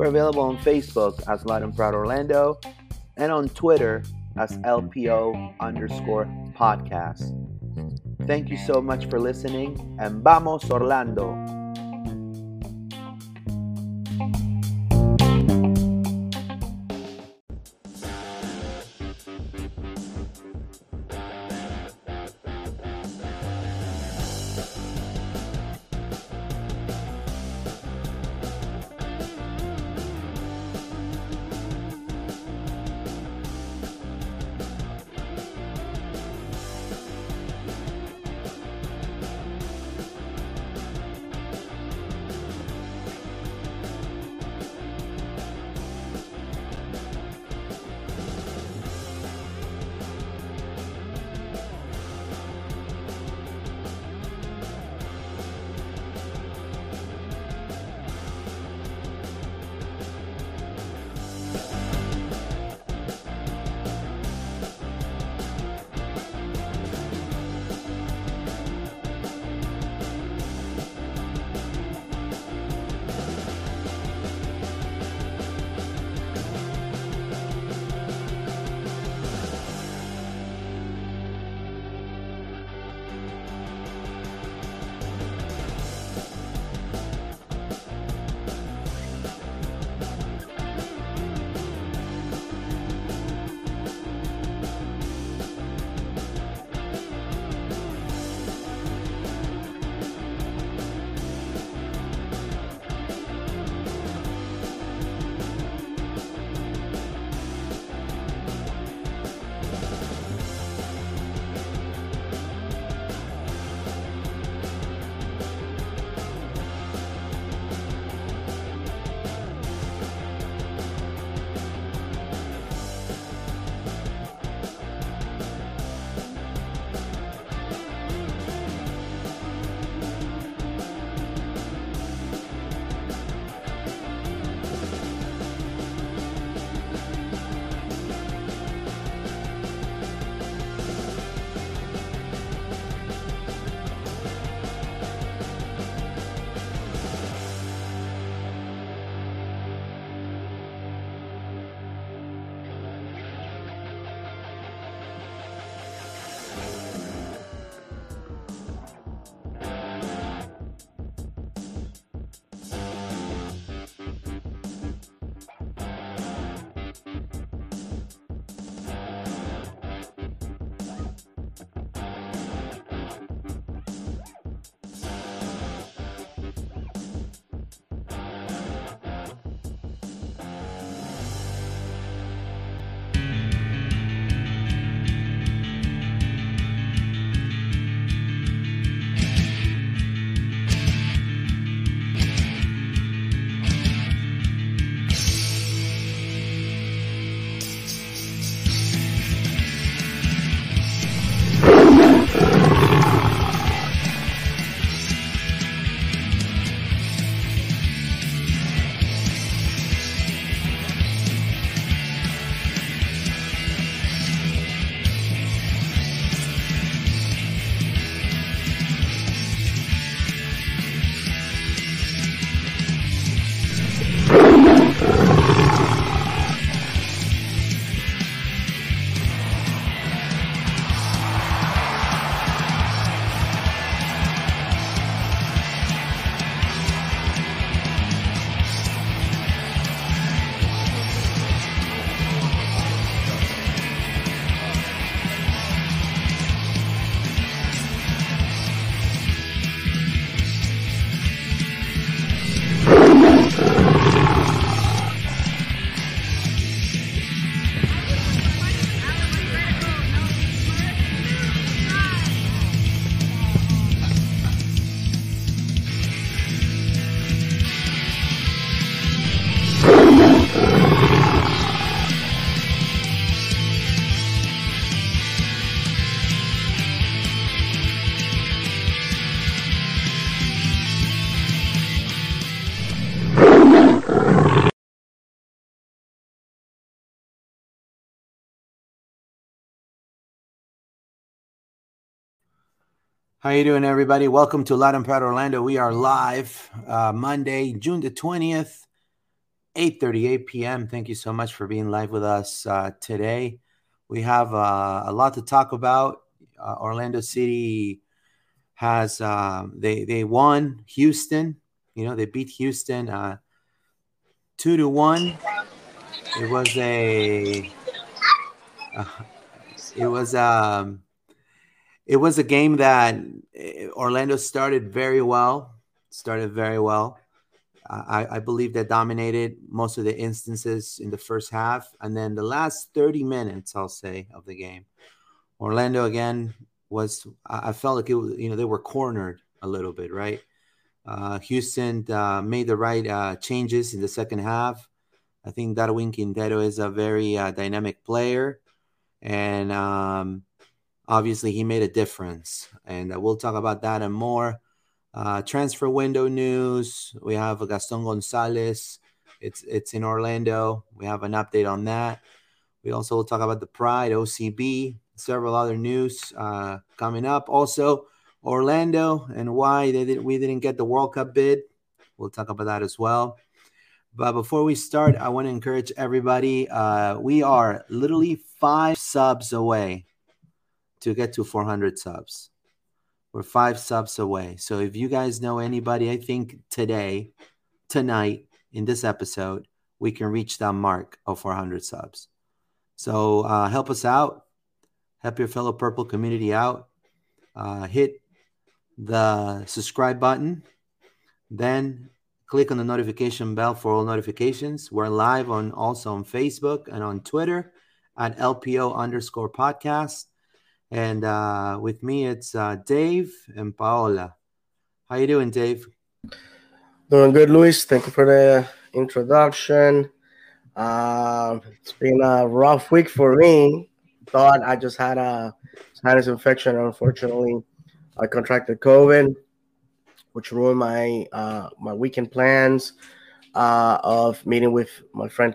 We're available on Facebook as Loud and Proud Orlando and on Twitter as LPO underscore podcast. Thank you so much for listening and vamos Orlando! How you doing, everybody? Welcome to Loud and Proud Orlando. We are live uh, Monday, June the twentieth, eight thirty-eight p.m. Thank you so much for being live with us uh, today. We have uh, a lot to talk about. Uh, Orlando City has um, they they won Houston. You know they beat Houston uh, two to one. It was a uh, it was um it was a game that eh, Orlando started very well. Started very well. I, I believe they dominated most of the instances in the first half, and then the last thirty minutes, I'll say, of the game, Orlando again was. I felt like it was, you know, they were cornered a little bit, right? Uh, Houston uh, made the right uh, changes in the second half. I think Darwin Quintero is a very uh, dynamic player, and um, obviously he made a difference. And uh, we'll talk about that and more. Uh, transfer window news. We have Gaston Gonzalez. It's it's in Orlando. We have an update on that. We also will talk about the Pride OCB, several other news uh, coming up. Also, Orlando and why they did, we didn't get the World Cup bid. We'll talk about that as well. But before we start, I want to encourage everybody. Uh, we are literally five subs away to get to 400 subs. We're five subs away. So if you guys know anybody, I think today, tonight, in this episode, we can reach that mark of 400 subs. So uh, help us out. Help your fellow Purple community out. Uh, hit the subscribe button. Then click on the notification bell for all notifications. We're live on also on Facebook and on Twitter at LPO underscore podcast. And uh, with me, it's uh, Dave and Paola. How you doing, Dave? Doing good, Luis. Thank you for the introduction. Uh, it's been a rough week for me. Thought I just had a sinus infection. Unfortunately, I contracted COVID, which ruined my uh, my weekend plans uh, of meeting with my friend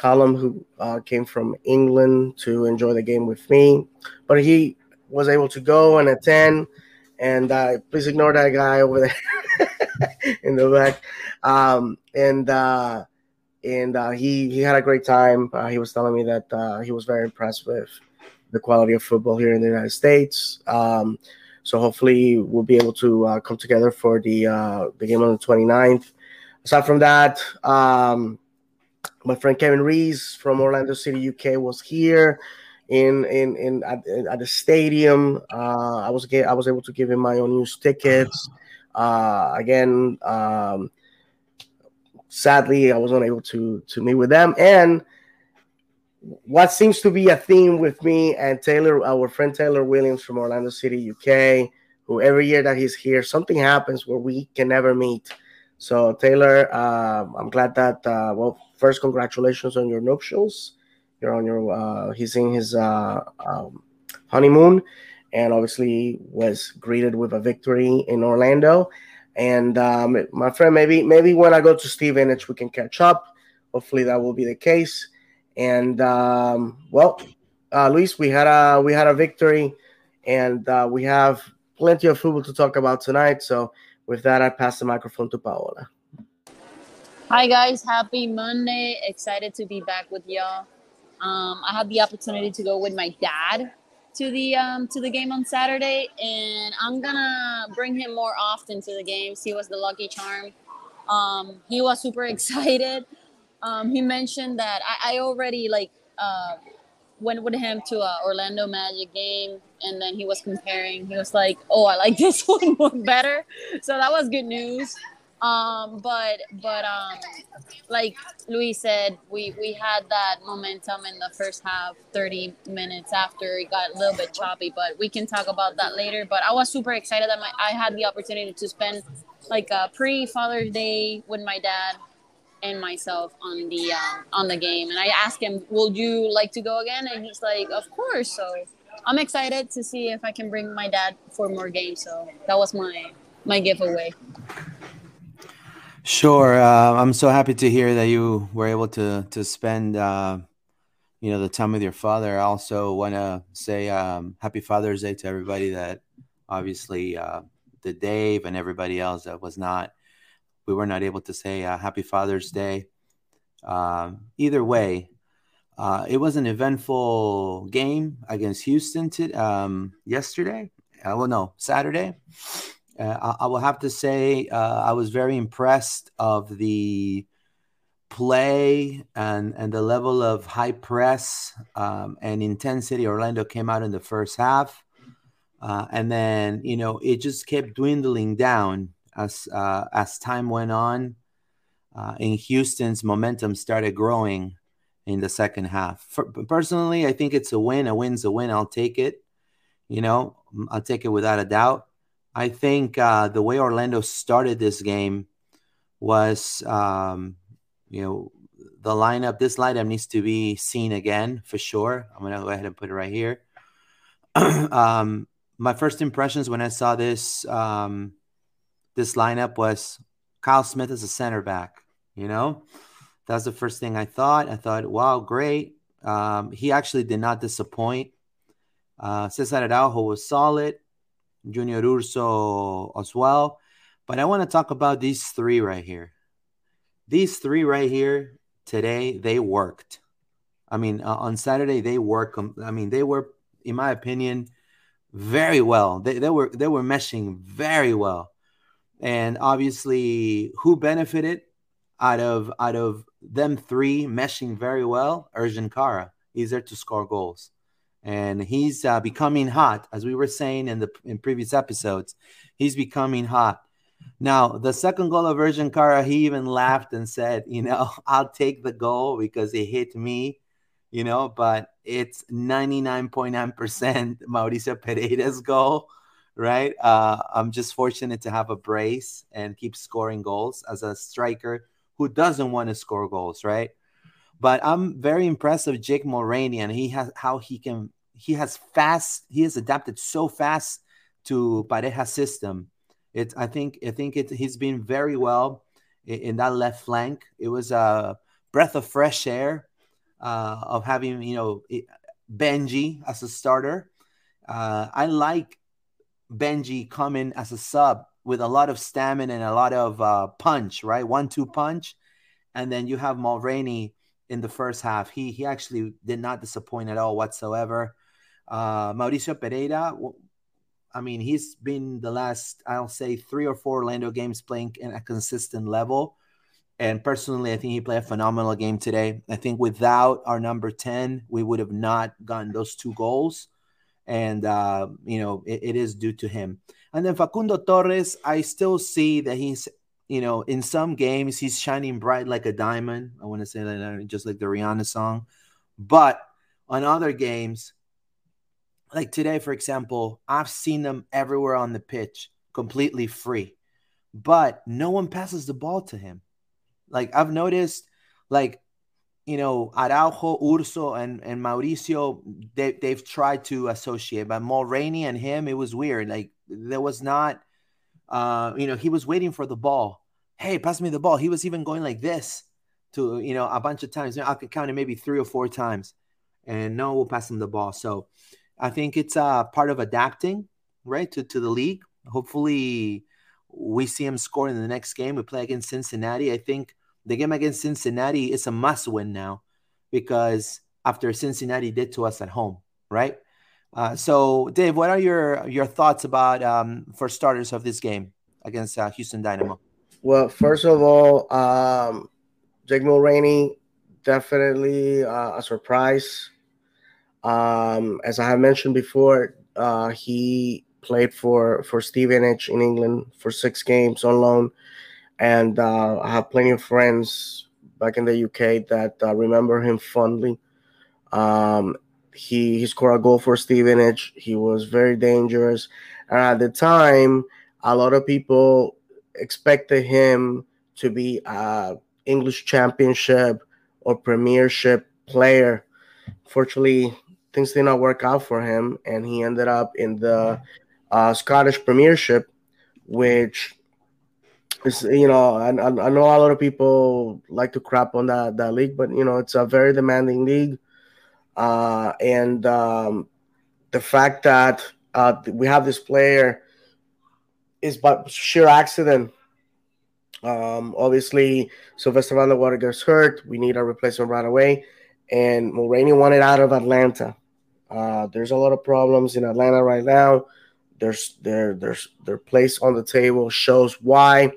Callum, who uh, came from England to enjoy the game with me, but he was able to go and attend. And uh, please ignore that guy over there in the back. Um, and uh, and uh, he he had a great time. Uh, he was telling me that uh, he was very impressed with the quality of football here in the United States. Um, so hopefully we'll be able to come together for the the game on the 29th. Aside from that, um, my friend Kevin Rees from Orlando City, UK, was here in in in at, at the stadium. Uh, I was get, I was able to give him my own used tickets. Uh, again, um, sadly, I was unable to to meet with them. And what seems to be a theme with me and Taylor, our friend Taylor Williams from Orlando City, UK, who every year that he's here, something happens where we can never meet. So Taylor, uh, I'm glad that uh, well, first congratulations on your nuptials. You're on your uh, he's in his uh, um, honeymoon, and obviously was greeted with a victory in Orlando. And um, my friend, maybe maybe when I go to Stevenage, we can catch up. Hopefully that will be the case. And um, well, uh, Luis, we had a we had a victory, and uh, we have plenty of football to talk about tonight. So with that, I pass the microphone to Paola. Hi guys, happy Monday! Excited to be back with y'all. Um, I had the opportunity to go with my dad to the um, to the game on Saturday, and I'm gonna bring him more often to the games. He was the lucky charm. Um, he was super excited. Um, he mentioned that I, I already like uh, went with him to a Orlando Magic game, and then he was comparing. He was like, "Oh, I like this one more better," so that was good news. Um, but but um, like Luis said, we we had that momentum in the first half, 30 minutes after it got a little bit choppy. But we can talk about that later. But I was super excited that my, I had the opportunity to spend like a pre Father's Day with my dad and myself on the um, on the game. And I asked him, "Would you like to go again?" And he's like, "Of course." So I'm excited to see if I can bring my dad for more games. So that was my my giveaway. Sure. Uh, I'm so happy to hear that you were able to to spend uh, you know the time with your father. I also want to say um, happy Father's Day to everybody that obviously uh, the Dave and everybody else that was not, we were not able to say uh, Happy Father's Day. Um, either way, uh, it was an eventful game against Houston to, um, yesterday. Uh, well, no, Saturday. Uh, I, I, will have to say uh, I was very impressed of the play and and the level of high press um, and intensity Orlando came out in the first half, uh, and then you know it just kept dwindling down as uh, as time went on. Uh, in Houston's momentum started growing in the second half. For, personally, I think it's a win. A win's a win. I'll take it. You know, I'll take it without a doubt. I think uh, the way Orlando started this game was um, you know, the lineup, this lineup needs to be seen again for sure. I'm to go ahead and put it right here. um, my first impressions when I saw this um, this lineup was Kyle Smith as a center back. You know, that's the first thing I thought. I thought, wow, great. Um, he actually did not disappoint. Uh, Cesar Araujo was solid. Junior Urso as well. But I want to talk about these three right here. These three right here today they worked. I mean uh, on saturday they work i mean they were in my opinion very well. They, they were they were meshing very well. And obviously who benefited out of out of them three meshing very well? Ercan Kara he's there to score goals and he's uh, becoming hot as we were saying in the in previous episodes he's becoming hot now, the second goal of Ercan Kara, he even laughed and said, you know, I'll take the goal because it hit me, you know, but it's 99.9% Mauricio Pereira's goal, right? Uh, I'm just fortunate to have a brace and keep scoring goals as a striker who doesn't want to score goals, right? But I'm very impressed with Jake and he has how he can he has fast he has adapted so fast to Pareja's system it, I think, I think it, he's been very well in, in, that left flank. It was a breath of fresh air uh, of having, you know, Benji as a starter. Uh, I like Benji coming as a sub with a lot of stamina and a lot of uh, punch, right? One-two punch, and then you have Mulraney in the first half. He he actually did not disappoint at all whatsoever. Uh, Mauricio Pereira I mean, he's been the last, I'll say, three or four Orlando games playing in a consistent level. And personally, I think he played a phenomenal game today. I think without our number 10, we would have not gotten those two goals. And, uh, you know, it, it is due to him. And then Facundo Torres, I still see that he's, you know, in some games, he's shining bright like a diamond. I want to say that just like the Rihanna song. But on other games, like today, for example, I've seen them everywhere on the pitch, completely free, but no one passes the ball to him. Like I've noticed, like you know, Araujo, Urso, and and Mauricio, they they've tried to associate, but Mulraney and him, it was weird. Like there was not, uh, you know, he was waiting for the ball. Hey, pass me the ball. He was even going like this to you know a bunch of times. I could count it maybe three or four times, and no will pass him the ball. So I think it's uh, part of adapting, right, to, to the league. Hopefully, we see him score in the next game. We play against Cincinnati. I think the game against Cincinnati is a must win now because after Cincinnati did to us at home, right? Uh, so, Dave, what are your your thoughts about um, for starters of this game against uh, Houston Dynamo? Well, first of all, um, Jake Mulraney definitely uh, a surprise um, as I have mentioned before, uh, he played for for Stevenage in England for six games on loan, and uh, I have plenty of friends back in the UK that uh, remember him fondly. Um, he he scored a goal for Stevenage. He was very dangerous, and at the time, a lot of people expected him to be a English Championship or Premiership player. Fortunately, things did not work out for him, and he ended up in the uh, Scottish Premiership, which is you know I, I know a lot of people like to crap on that that league, but you know it's a very demanding league, uh, and um, the fact that uh, we have this player is by sheer accident. Um, obviously, Silvester van der Water gets hurt. We need a replacement right away. And Mulraney wanted out of Atlanta. Uh, there's a lot of problems in Atlanta right now. There's their there's their place on the table shows why,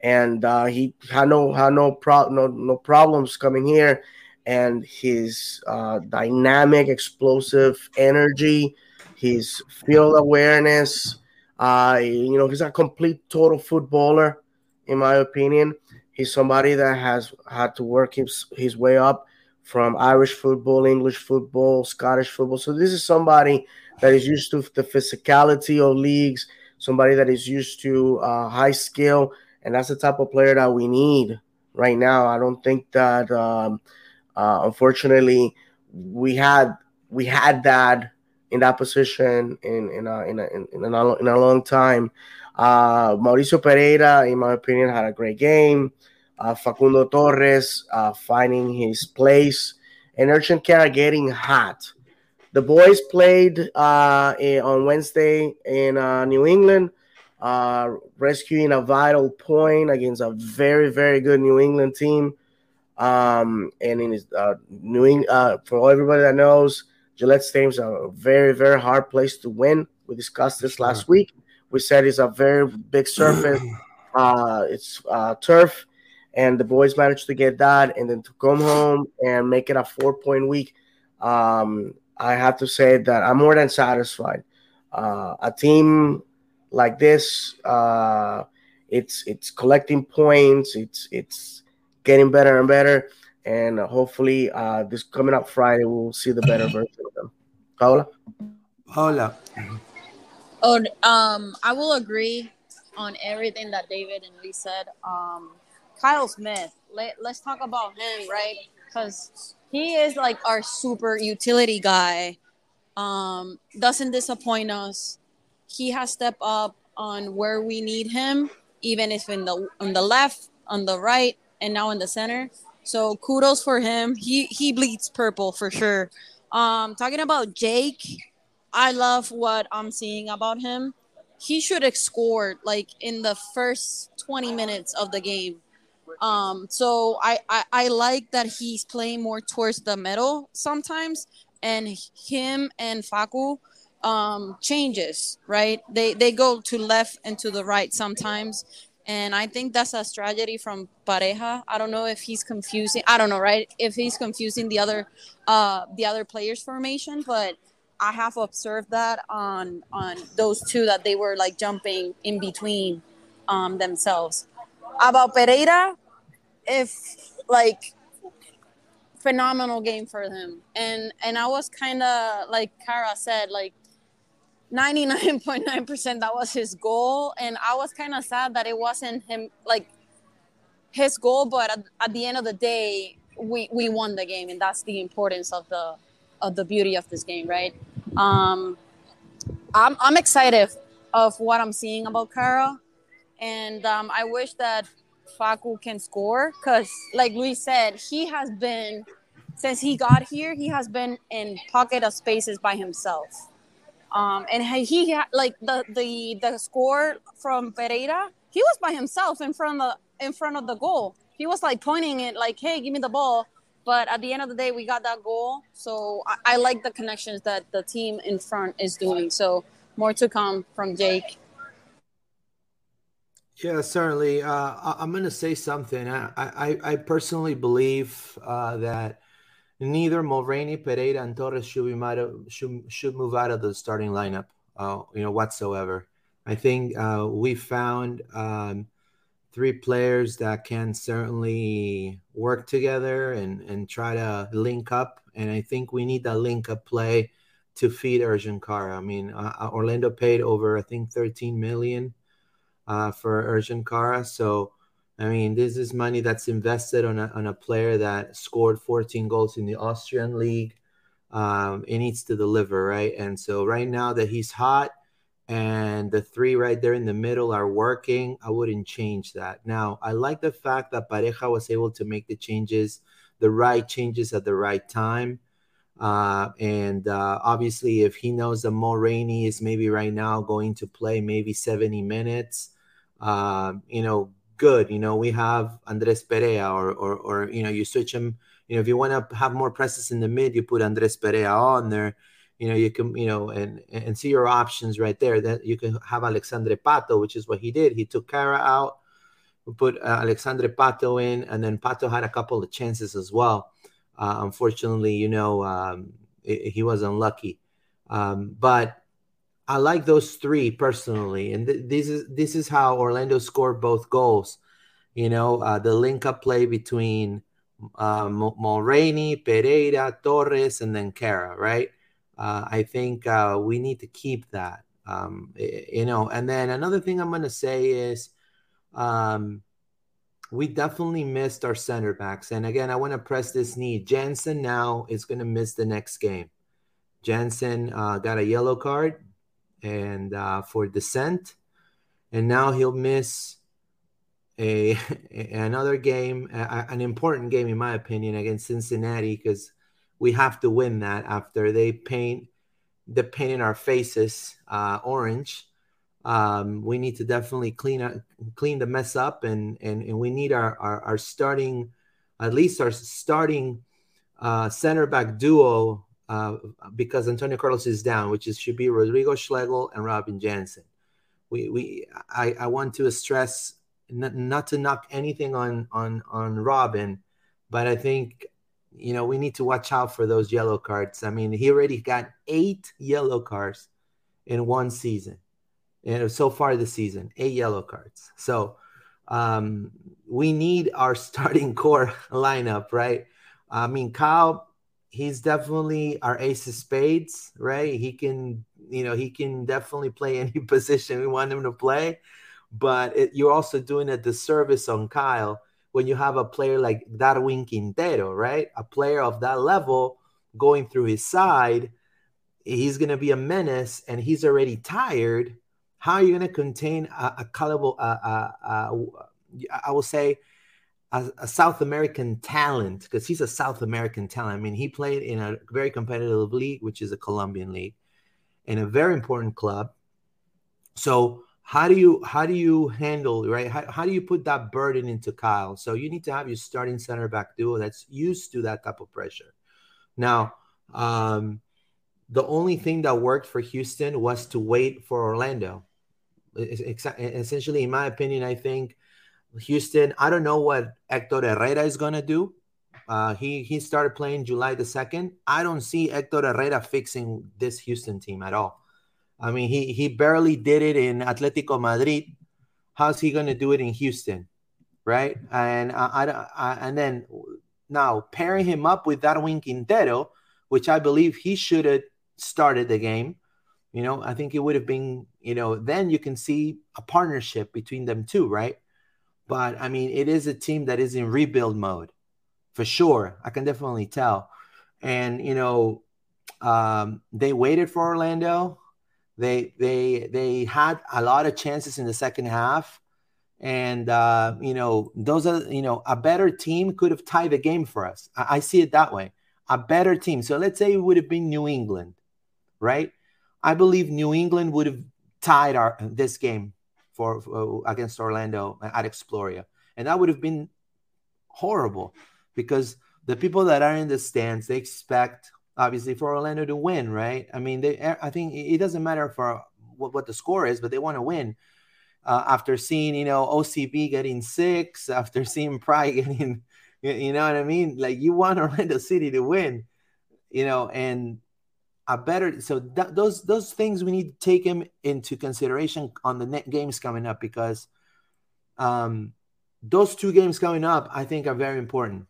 and uh, he had no had no pro no no problems coming here, and his uh, dynamic, explosive energy, his field awareness, uh, you know, he's a complete total footballer, in my opinion. He's somebody that has had to work his, his way up from Irish football, English football, Scottish football. So this is somebody that is used to the physicality of leagues, somebody that is used to uh, high skill, and that's the type of player that we need right now. I don't think that, um, uh, unfortunately, we had we had that in that position in in a, in a, in a, in a long time. Uh, Mauricio Pereira, in my opinion, had a great game. Uh, Facundo Torres uh, finding his place, and Ercan Kara getting hot. The boys played uh, on Wednesday in uh, New England, uh, rescuing a vital point against a very, very good New England team. Um, and in his, New England, for everybody that knows, Gillette Stadium is a very, very hard place to win. We discussed this last week. We said it's a very big surface. Uh, it's uh, turf, and the boys managed to get that, and then to come home and make it a four-point week. Um, I have to say that I'm more than satisfied. Uh, a team like this, uh, it's it's collecting points. It's it's getting better and better and hopefully uh, this coming up Friday we'll see the better version of them. Paola. Paola. Oh, um, I will agree on everything that David and Lee said. Um, Kyle Smith. Let, let's talk about him, right? Because he is like our super utility guy. Um, doesn't disappoint us. He has stepped up on where we need him, even if in the on the left, on the right, and now in the center. So kudos for him. He he bleeds purple for sure. Um, talking about Jake, I love what I'm seeing about him. He should have scored like in the first 20 minutes of the game. Um, so I, I, I like that he's playing more towards the middle sometimes, and him and Facu um, changes right. They they go to left and to the right sometimes, and I think that's a strategy from Pareja. I don't know if he's confusing. I don't know, right? If he's confusing the other, uh, the other players' formation, but I have observed that on on those two that they were like jumping in between um, themselves. About Pereira, if like phenomenal game for him, and and I was kind of like Kara said, like 99.9% that was his goal. And i was kind of sad that it wasn't him like his goal but at, at, the end of the day we we won the game and that's the importance of the of the beauty of this game right? Um i'm, I'm excited of what i'm seeing about kara and um, i wish that Facu can score because like luis said he has been since he got here he has been in pocket of spaces by himself um, and he had like the the the score from Pereira. He was by himself in front of the in front of the goal. He was like pointing it like, "Hey, give me the ball." But at the end of the day, we got that goal. So I, I like the connections that the team in front is doing. So more to come from Jake. Yeah, certainly. Uh, I'm going to say something. I, I, I personally believe uh, that neither Mulraney, Pereira, and Torres should be of, should should move out of the starting lineup. Uh, you know whatsoever. I think uh, we found um, three players that can certainly work together and and try to link up. And I think we need that link up play to feed Ercan Kara. I mean, uh, uh, Orlando paid over I think 13 million uh, for Ercan Kara, so I mean, this is money that's invested on a, on a player that scored 14 goals in the Austrian league. Um, it needs to deliver, right? And so right now that he's hot and the three right there in the middle are working, I wouldn't change that. Now, I like the fact that Pareja was able to make the changes, the right changes at the right time. Uh, and uh, obviously, if he knows that Mulraney is maybe right now going to play maybe 70 minutes, uh, you know, good. You know, we have Andres Perea, or, or, or, you know, you switch him. You know, if you want to have more presence in the mid, you put Andres Perea on there. You know, you can, you know, and and see your options right there. That you can have Alexandre Pato, which is what he did. He took Kara out, put uh, Alexandre Pato in, and then Pato had a couple of chances as well. Uh, unfortunately, you know, um, it, he was unlucky. Um, but I like those three personally, and th- this is this is how Orlando scored both goals. You know, uh, the link up play between uh, Mulraney, Pereira, Torres, and then Kara, right? Uh, I think uh, we need to keep that. Um, you know, and then another thing I'm going to say is um, we definitely missed our center backs. And again, I want to press this knee. Jansen now is going to miss the next game. Jansen uh, got a yellow card and uh, for dissent, and now he'll miss a another game, a, an important game in my opinion against Cincinnati because we have to win that after they paint the paint in our faces uh, orange. Um, we need to definitely clean up, clean the mess up, and and, and we need our, our, our starting, at least our starting uh, center back duo uh, because Antonio Carlos is down, which is should be Rodrigo Schlegel and Robin Jansen. We we I, I want to stress not, not to knock anything on on on Robin, but I think you know we need to watch out for those yellow cards. I mean, he already got eight yellow cards in one season and so far this season, eight yellow cards. So um, we need our starting core lineup, right? I mean, Kyle, he's definitely our ace of spades, right? He can, you know, he can definitely play any position we want him to play. But it, you're also doing a disservice on Kyle when you have a player like Darwin Quintero, right? A player of that level going through his side. He's going to be a menace and he's already tired how are you going to contain a, a caliber, I will say, a, a South American talent because he's a South American talent. I mean, he played in a very competitive league, which is a Colombian league, in a very important club. So how do you how do you handle right? How, how do you put that burden into Kyle? So you need to have your starting center back duo that's used to that type of pressure. Now, um, the only thing that worked for Houston was to wait for Orlando essentially, in my opinion, I think Houston. I don't know what Hector Herrera is gonna do. Uh, he he started playing July the second. I don't see Hector Herrera fixing this Houston team at all. I mean, he he barely did it in Atletico Madrid. How's he gonna do it in Houston, right? And I, I, I and then now pairing him up with Darwin Quintero, which I believe he should have started the game. You know, I think it would have been, you know, then you can see a partnership between them two, right? But I mean, it is a team that is in rebuild mode for sure. I can definitely tell. And, you know, um, they waited for Orlando. They they they had a lot of chances in the second half. And uh, you know, those are you know, a better team could have tied the game for us. I, I see it that way. A better team. So let's say it would have been New England, right? I believe New England would have tied our this game for, for against Orlando at Exploria, and that would have been horrible because the people that are in the stands they expect obviously for Orlando to win, right? I mean, they I think it doesn't matter for what, what the score is, but they want to win. Uh, after seeing you know OCB getting six, after seeing Pride getting, you know what I mean? Like you want Orlando City to win, you know, and a better so that, those those things we need to take them into consideration on the net games coming up because um those two games coming up i think are very important.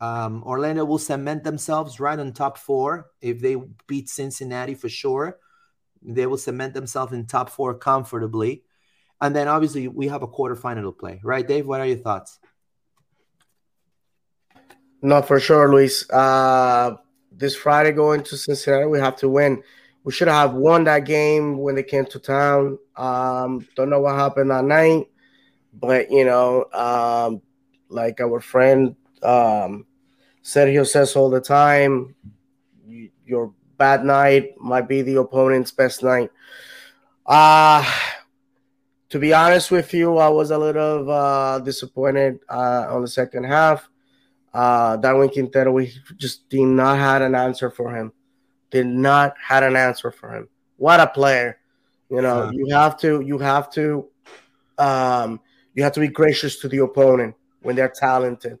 Um orlando will cement themselves right on top four. If they beat cincinnati for sure they will cement themselves in top four comfortably. And then obviously we have a quarterfinal to play right dave? What are your thoughts? No for sure luis. Uh this Friday going to Cincinnati. We have to win. We should have won that game when they came to town. Um, don't know what happened that night, but you know, um, like our friend um, Sergio says all the time, your bad night might be the opponent's best night. Uh to be honest with you, I was a little uh, disappointed uh, on the second half. Uh, Darwin Quintero, we just did not had an answer for him. Did not had an answer for him. What a player! You know, huh. you have to you have to um, you have to be gracious to the opponent when they're talented.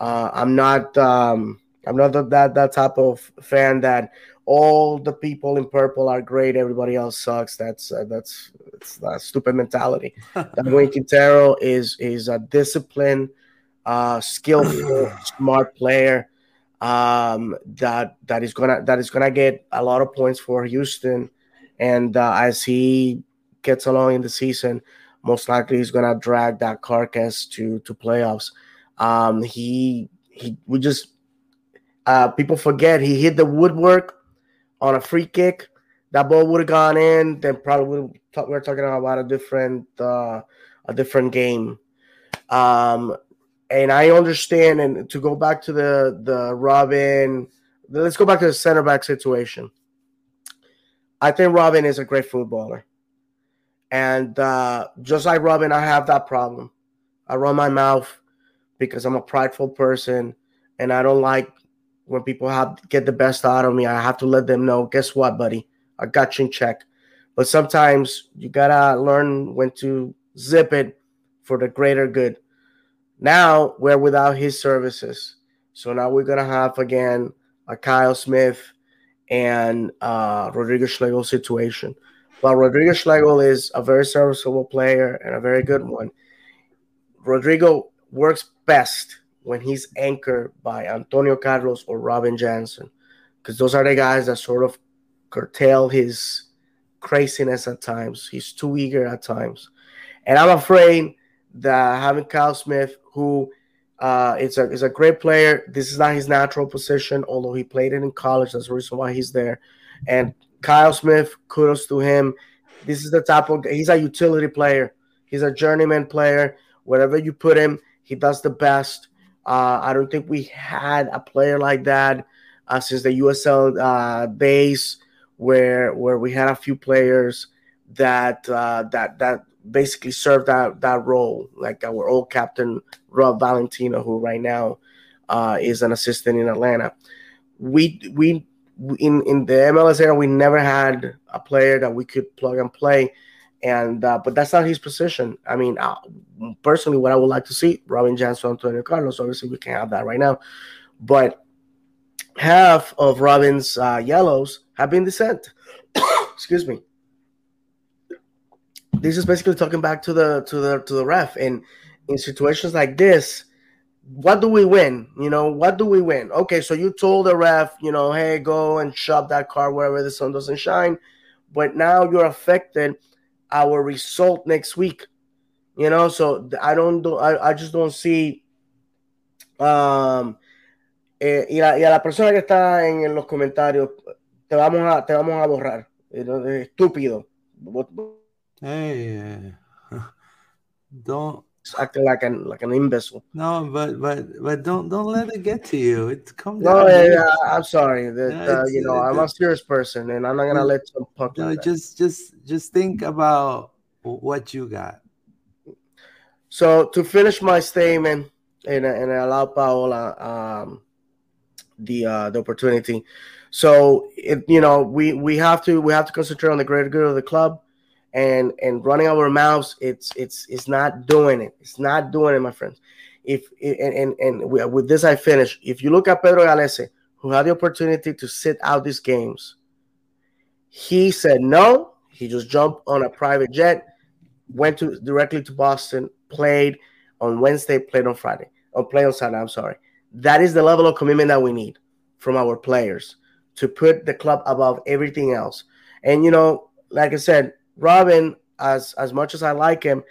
Uh, I'm not um, I'm not that that type of fan that all the people in purple are great, everybody else sucks. That's uh, that's it's a stupid mentality. Darwin Quintero is is a disciplined, uh, skillful, smart player um, that that is gonna that is gonna get a lot of points for Houston and uh, as he gets along in the season, most likely he's gonna drag that carcass to to playoffs. Um, he he we just uh, people forget he hit the woodwork on a free kick. That ball would have gone in, then probably we're talking about a different uh, a different game. Um, and I understand. And to go back to the the Robin, let's go back to the center back situation. I think Robin is a great footballer. And uh, just like Robin, I have that problem. I run my mouth because I'm a prideful person and I don't like when people have get the best out of me. I have to let them know, guess what, buddy? I got you in check. But sometimes you gotta learn when to zip it for the greater good. Now we're without his services. So now we're gonna have again a Kyle Smith and uh, Rodrigo Schlegel situation. While Rodrigo Schlegel is a very serviceable player and a very good one, Rodrigo works best when he's anchored by Antonio Carlos or Robin Jansen, because those are the guys that sort of curtail his craziness at times. He's too eager at times. And I'm afraid that having Kyle Smith, who uh, it's a it's a great player. This is not his natural position, although he played it in college. That's the reason why he's there. And Kyle Smith, kudos to him. This is the type of he's a utility player. He's a journeyman player. Wherever you put him, he does the best. Uh, I don't think we had a player like that uh, since the USL uh, days, where where we had a few players that uh, that that basically served that that role, like our old captain Rob Valentino, who right now uh, is an assistant in Atlanta. We we in in the MLS era, we never had a player that we could plug and play, and uh, but that's not his position. I mean, uh, personally, what I would like to see, Robin Jansen, Antonio Carlos. Obviously, we can't have that right now, but half of Robin's uh, yellows have been dissent. Excuse me this is basically talking back to the to the to the ref. And in situations like this what do we win? You know what do we win? Okay so you told the ref you know hey go and shove that car wherever the sun doesn't shine. But now you're affected our result next week. You know so i don't do i, I just don't see um eh, y, la, y a la persona que está en, los comentarios te vamos a te vamos a borrar. Estúpido Hey, uh, don't acting like an like an imbecile. No, but but but don't don't let it get to you. It comes. No, yeah, yeah, I'm sorry. That uh, you know, I'm a serious person, and I'm not gonna let some punk. No, like just just just think about what you got. So to finish my statement and and allow Paola um, the uh, the opportunity. So it, you know we we have to we have to concentrate on the greater good of the club and and running our mouths it's it's it's not doing it. It's not doing it my friends. If and and, and with this i finish. If you look at pedro Gallese, who had the opportunity to sit out these games he said no. He just jumped on a private jet went to directly to boston played on wednesday played on friday or play on saturday i'm sorry. That is the level of commitment that we need from our players to put the club above everything else. And you know like i said Robin, as as much as I like him,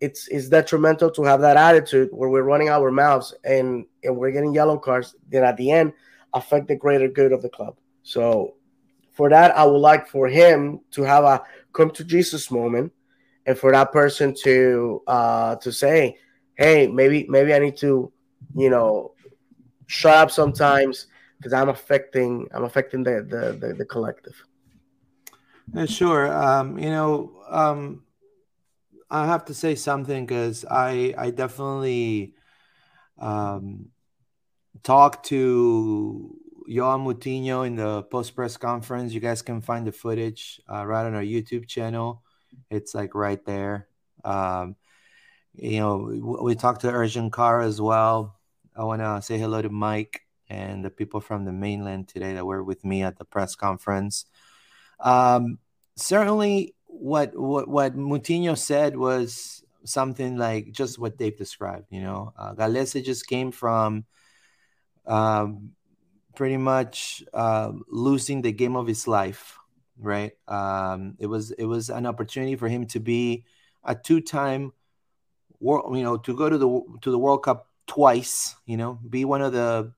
it's it's detrimental to have that attitude where we're running our mouths and and we're getting yellow cards that at the end affect the greater good of the club. So for that, I would like for him to have a come to Jesus moment, and for that person to uh to say, hey, maybe maybe I need to, you know, shut up sometimes because I'm affecting I'm affecting the the the, the collective. Yeah, sure. Um, you know, um, I have to say something because I I definitely um, talked to Joao Moutinho in the post press conference. You guys can find the footage uh, right on our YouTube channel. It's like right there. Um, you know, we talked to Ercan Kara as well. I want to say hello to Mike and the people from the mainland today that were with me at the press conference. Um, certainly, what what what Moutinho said was something like just what Dave described. You know, uh, Gallese just came from um, pretty much uh, losing the game of his life. Right? Um, it was it was an opportunity for him to be a two-time world. You know, to go to the to the World Cup twice. You know, be one of the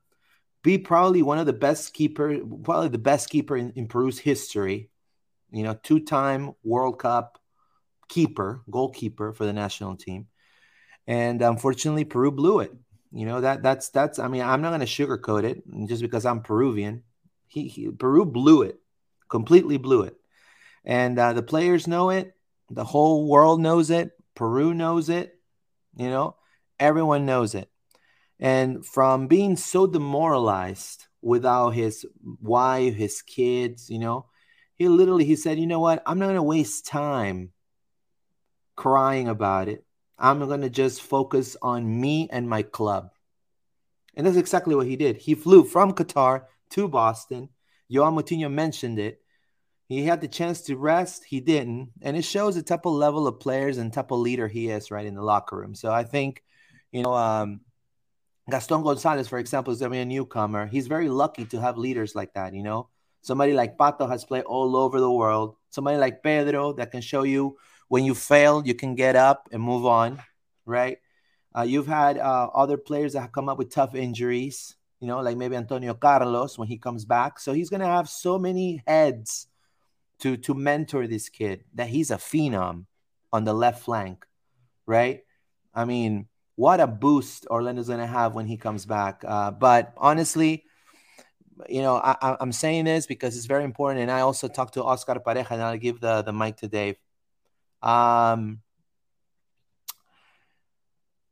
be probably one of the best keeper, probably the best keeper in, in Peru's history. You know, two-time World Cup keeper, goalkeeper for the national team, and unfortunately, Peru blew it. You know that that's that's. I mean, I'm not going to sugarcoat it just because I'm Peruvian. He, he Peru blew it, completely blew it, and uh, the players know it. The whole world knows it. Peru knows it. You know, everyone knows it. And from being so demoralized without his wife, his kids, you know, he literally he said, "You know what? I'm not to waste time crying about it. I'm to just focus on me and my club." And that's exactly what he did. He flew from Qatar to Boston. Joao Moutinho mentioned it. He had the chance to rest. He didn't. And it shows the type of level of players and type of leader he is right in the locker room. So I think, you know, um, Gaston Gonzalez, for example, is to be a newcomer. He's very lucky to have leaders like that, you know. Somebody like Pato has played all over the world. Somebody like Pedro that can show you when you fail, you can get up and move on, right? Uh, you've had uh, other players that have come up with tough injuries, you know, like maybe Antonio Carlos when he comes back. So he's going to have so many heads to to mentor this kid that he's a phenom on the left flank, right? I mean, what a boost Orlando's going to have when he comes back. Uh, but honestly, you know, I, am saying this because it's very important. And I also talked to Oscar Pareja, and I'll give the, the mic to Dave. Um,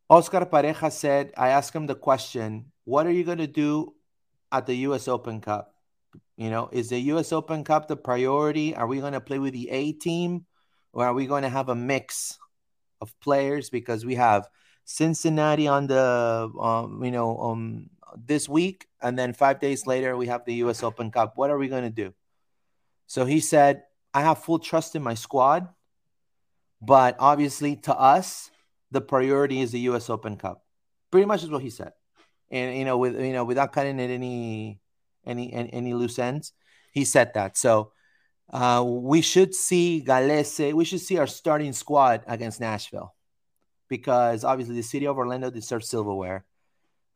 Oscar Pareja said, I asked him the question, what are you going to do at the U.S. Open Cup? You know, is the U.S. Open Cup the priority? Are we going to play with the A team or are we going to have a mix of players? Because we have – Cincinnati on the um, you know um this week, and then five days later we have the U.S. Open Cup. What are we going to do? So he said, "I have full trust in my squad, but obviously to us, the priority is the U.S. Open Cup." Pretty much is what he said, and you know, with you know, without cutting it any any any, loose ends, he said that. So. Uh, we should see Gallese. We should see our starting squad against Nashville because obviously the city of Orlando deserves silverware.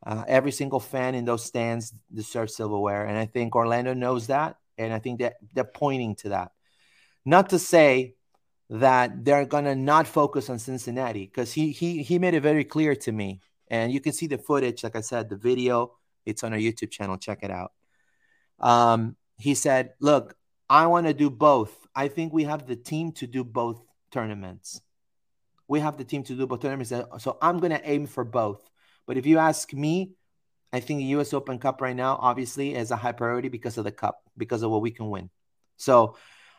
Uh, every single fan in those stands deserves silverware, and I think Orlando knows that, and I think that they're pointing to that. Not to say that they're gonna not focus on Cincinnati, because he he he made it very clear to me, and you can see the footage. Like I said, the video it's on our YouTube channel. Check it out. Um, he said, "Look, I want to do both. I think we have the team to do both tournaments." We have the team to do both tournaments. So I'm going to aim for both. But if you ask me, I think the U.S. Open Cup right now, obviously, is a high priority because of the cup, because of what we can win. So,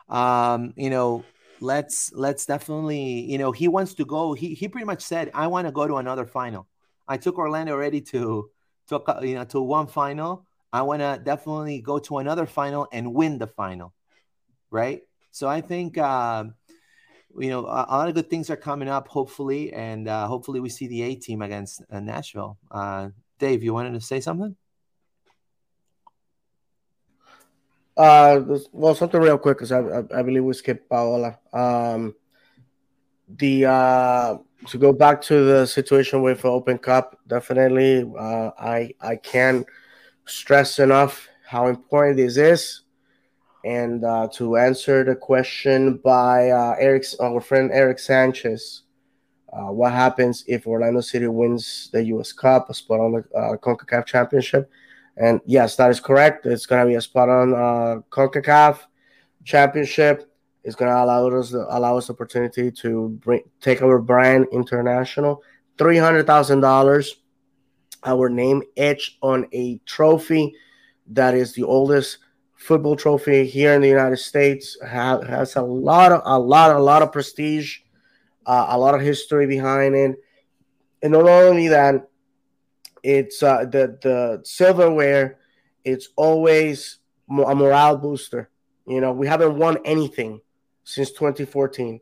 um, you know, let's let's definitely, you know, he wants to go. He he pretty much said, I want to go to another final. I took Orlando already to to you know to one final. I want to definitely go to another final and win the final, right? So I think. Uh, you know, a, a, lot of good things are coming up, hopefully, and uh, hopefully we see the A team against uh, Nashville. Uh, Dave, you wanted to say something? Uh, well, something real quick because I, I, I, believe we skipped Paola. Um, the uh, to go back to the situation with Open Cup, definitely, uh, I I can't stress enough how important this is and uh, to answer the question by uh, Eric's our friend Eric Sanchez. Uh, what happens if Orlando City wins the U.S. Cup, a spot on the uh, CONCACAF Championship? And yes, that is correct. It's going to be a spot on uh, CONCACAF championship. It's going to allow us allow us opportunity to bring take our brand international. Three hundred thousand dollars, our name etched on a trophy that is the oldest football trophy here in the United States. Ha- has a lot of a lot a lot of prestige, uh, a lot of history behind it, and not only that, it's uh, the the silverware. It's always a morale booster. You know, we haven't won anything since 2014.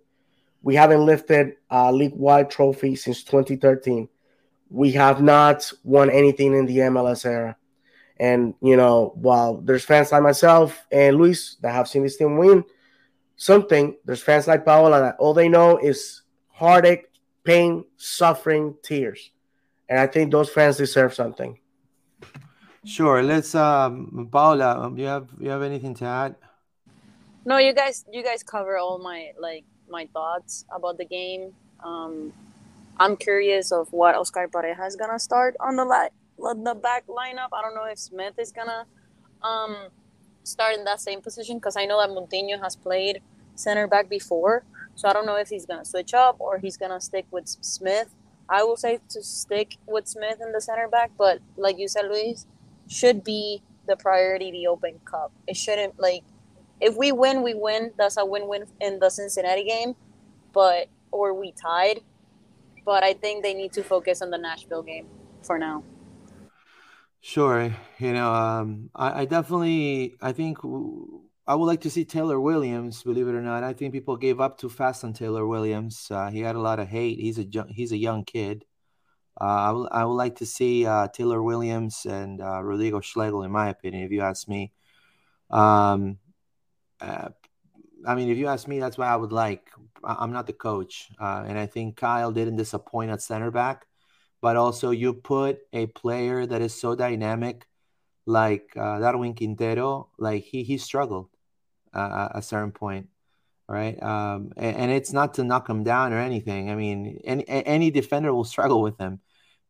We haven't lifted a league wide trophy since 2013. We have not won anything in the MLS era. And, you know, while there's fans like myself and Luis that have seen this team win something, there's fans like Paola that all they know is heartache, pain, suffering, tears. And I think those fans deserve something. Sure. Let's um Paola, um, you have you have anything to add? No, you guys you guys cover all my like my thoughts about the game. Um I'm curious of what Oscar Pareja is gonna start on the light the back lineup. I don't know if Smith is gonna um, start in that same position because I know that Moutinho has played center back before. So I don't know if he's gonna switch up or he's gonna stick with Smith. I will say to stick with Smith in the center back, but like you said, Luis, should be the priority the Open Cup. It shouldn't like if we win, we win. That's a win-win in the Cincinnati game, but or we tied. But I think they need to focus on the Nashville game for now. Sure. You know, um, I, I definitely, I think I would like to see Taylor Williams. Believe it or not, I think people gave up too fast on Taylor Williams. Uh, he had a lot of hate. He's a he's a young kid. Uh, I, would, like to see uh, Taylor Williams and uh, Rodrigo Schlegel, in my opinion, if you ask me. Um, uh, I mean, if you ask me, that's what I would like. I'm not the coach, uh, and I think Kyle didn't disappoint at center back but also you put a player that is so dynamic like uh, Darwin Quintero, like he he struggled uh, at a certain point, right? Um, and, and, it's not to knock him down or anything. I mean, any any defender will struggle with him,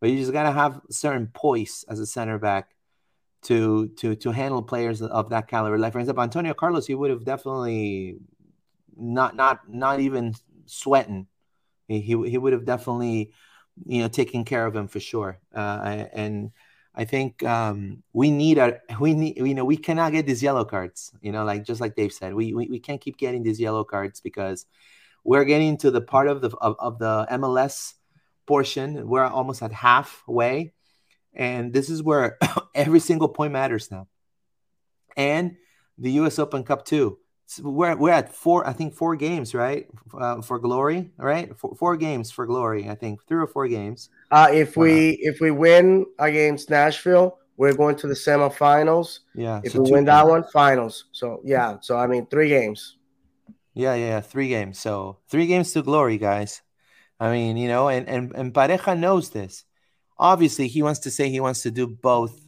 but you just gotta have certain poise as a center back to to to handle players of that caliber. Like for example, Antonio Carlos, he would have definitely not not not even sweating. He he, he would have definitely you know, taking care of him for sure. Uh, and I think um, we need a we need you know we cannot get these yellow cards. You know, like just like Dave said, we we, we can't keep getting these yellow cards because we're getting to the part of the of, of the MLS portion. We're almost at halfway, and this is where every single point matters now. And the U.S. Open Cup too we're we're at four, I think four games, right? Uh, for glory, right? Four, four, games for glory, I think three or four games. Uh, if we if we win against Nashville, we're going to the semifinals. Yeah. If so we win that one, finals. So yeah, so I mean three games. Yeah, yeah, three games. So three games to glory, guys. I mean, you know, and and and Pareja knows this. Obviously, he wants to say he wants to do both.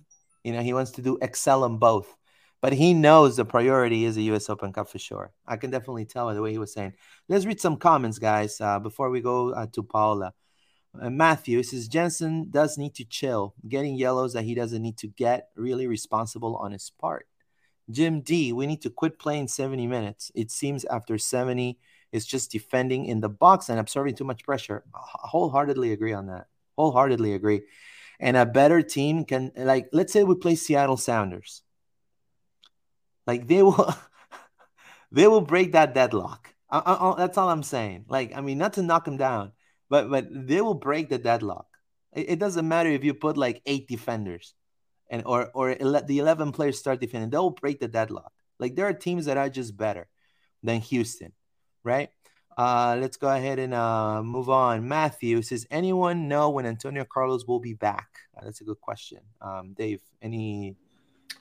You know, he wants to do excel in both but he knows the priority is the U.S. Open Cup for sure. I can definitely tell by the way he was saying. Let's read some comments, guys, uh, before we go uh, to Paula. Uh, Matthew says Jansen does need to chill, getting yellows that he doesn't need to get. Really responsible on his part. Jim D, we need to quit playing 70 minutes. It seems after 70, it's just defending in the box and absorbing too much pressure. Wholeheartedly agree on that. Wholeheartedly agree. And a better team can, like, let's say we play Seattle Sounders like they will, they will break that deadlock. I, I, that's all I'm saying. Like I mean, not to knock them down, but but they will break the deadlock. It, it doesn't matter if you put like eight defenders, and or or ele- the eleven players start defending. They will break the deadlock. Like there are teams that are just better than Houston, right? Uh, let's go ahead and uh, move on. Matthew says, anyone know when Antonio Carlos will be back? Uh, that's a good question. Um, Dave, any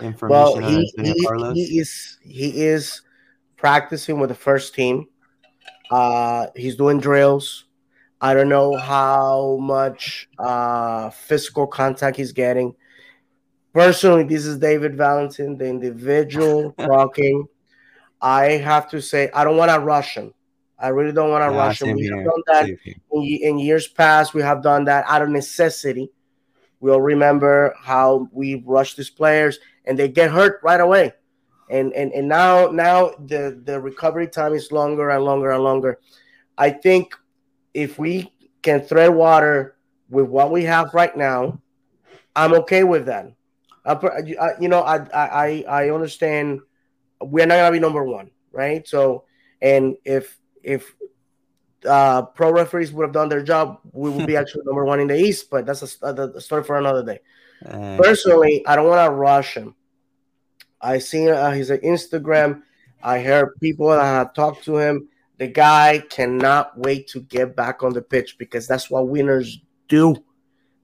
information well, he, he? He is he is practicing with the first team. Uh, he's doing drills. I don't know how much uh, physical contact he's getting. Personally, this is David Valentin, the individual talking. I have to say, I don't want to rush him. I really don't want to yeah, rush him. We have done that in, in, years past. We have done that out of necessity We all remember how we rushed these players and they get hurt right away. And and, and now now the, the recovery time is longer and longer and longer. I think if we can thread water with what we have right now, I'm okay with that. I, you know, I I I understand we're not gonna be number one, right? So, and if if uh, pro referees would have done their job, we would be actually number one in the East. But that's a, a story for another day. Uh, Personally, I don't want to rush him. I seen uh, his Instagram. I heard people that have talked to him. The guy cannot wait to get back on the pitch because that's what winners do.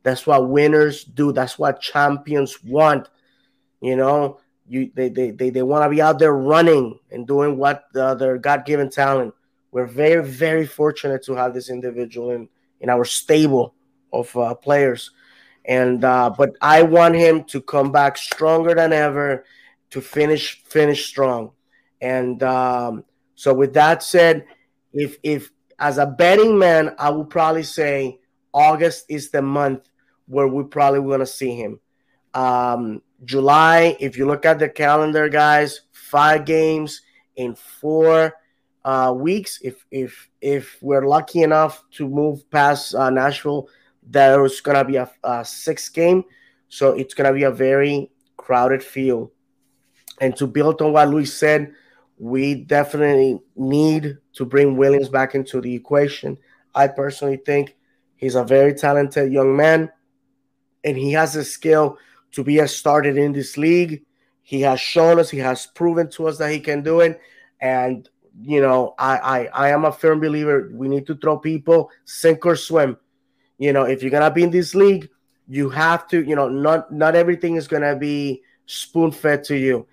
That's what winners do. That's what champions want. You know, you they they they, they want to be out there running and doing what uh, their God given talent. We're very very fortunate to have this individual in in our stable of uh, players, and uh, but I want him to come back stronger than ever to finish finish strong, and um, so with that said, if if as a betting man, I would probably say August is the month where we probably going to see him. Um, July, if you look at the calendar, guys, five games in four uh, weeks. If if if we're lucky enough to move past uh, Nashville, there's gonna be a, a six game, so it's gonna be a very crowded field. And to build on what Luis said, we definitely need to bring Williams back into the equation. I personally think he's a very talented young man, and he has a skill to be a starter in this league. He has shown us, he has proven to us that he can do it. And you know, I I, I am a firm believer. We need to throw people sink or swim. You know, if you're gonna be in this league, you have to. You know, not not everything is gonna be spoon fed to you.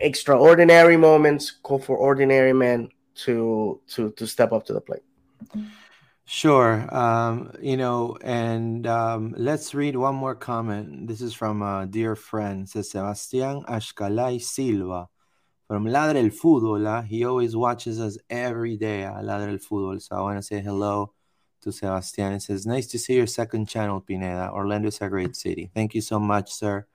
Extraordinary moments call for ordinary men to to to step up to the plate. Sure. Um, you know, and um, let's read one more comment. This is from a dear friend, says Sebastián Ashkalay Silva from Ladra el Fútbol. Uh, he always watches us every day at Ladra el Fútbol. So I want to say hello to Sebastián. It says, Nice to see your second channel, Pineda. Orlando is a great city. Thank you so much, sir.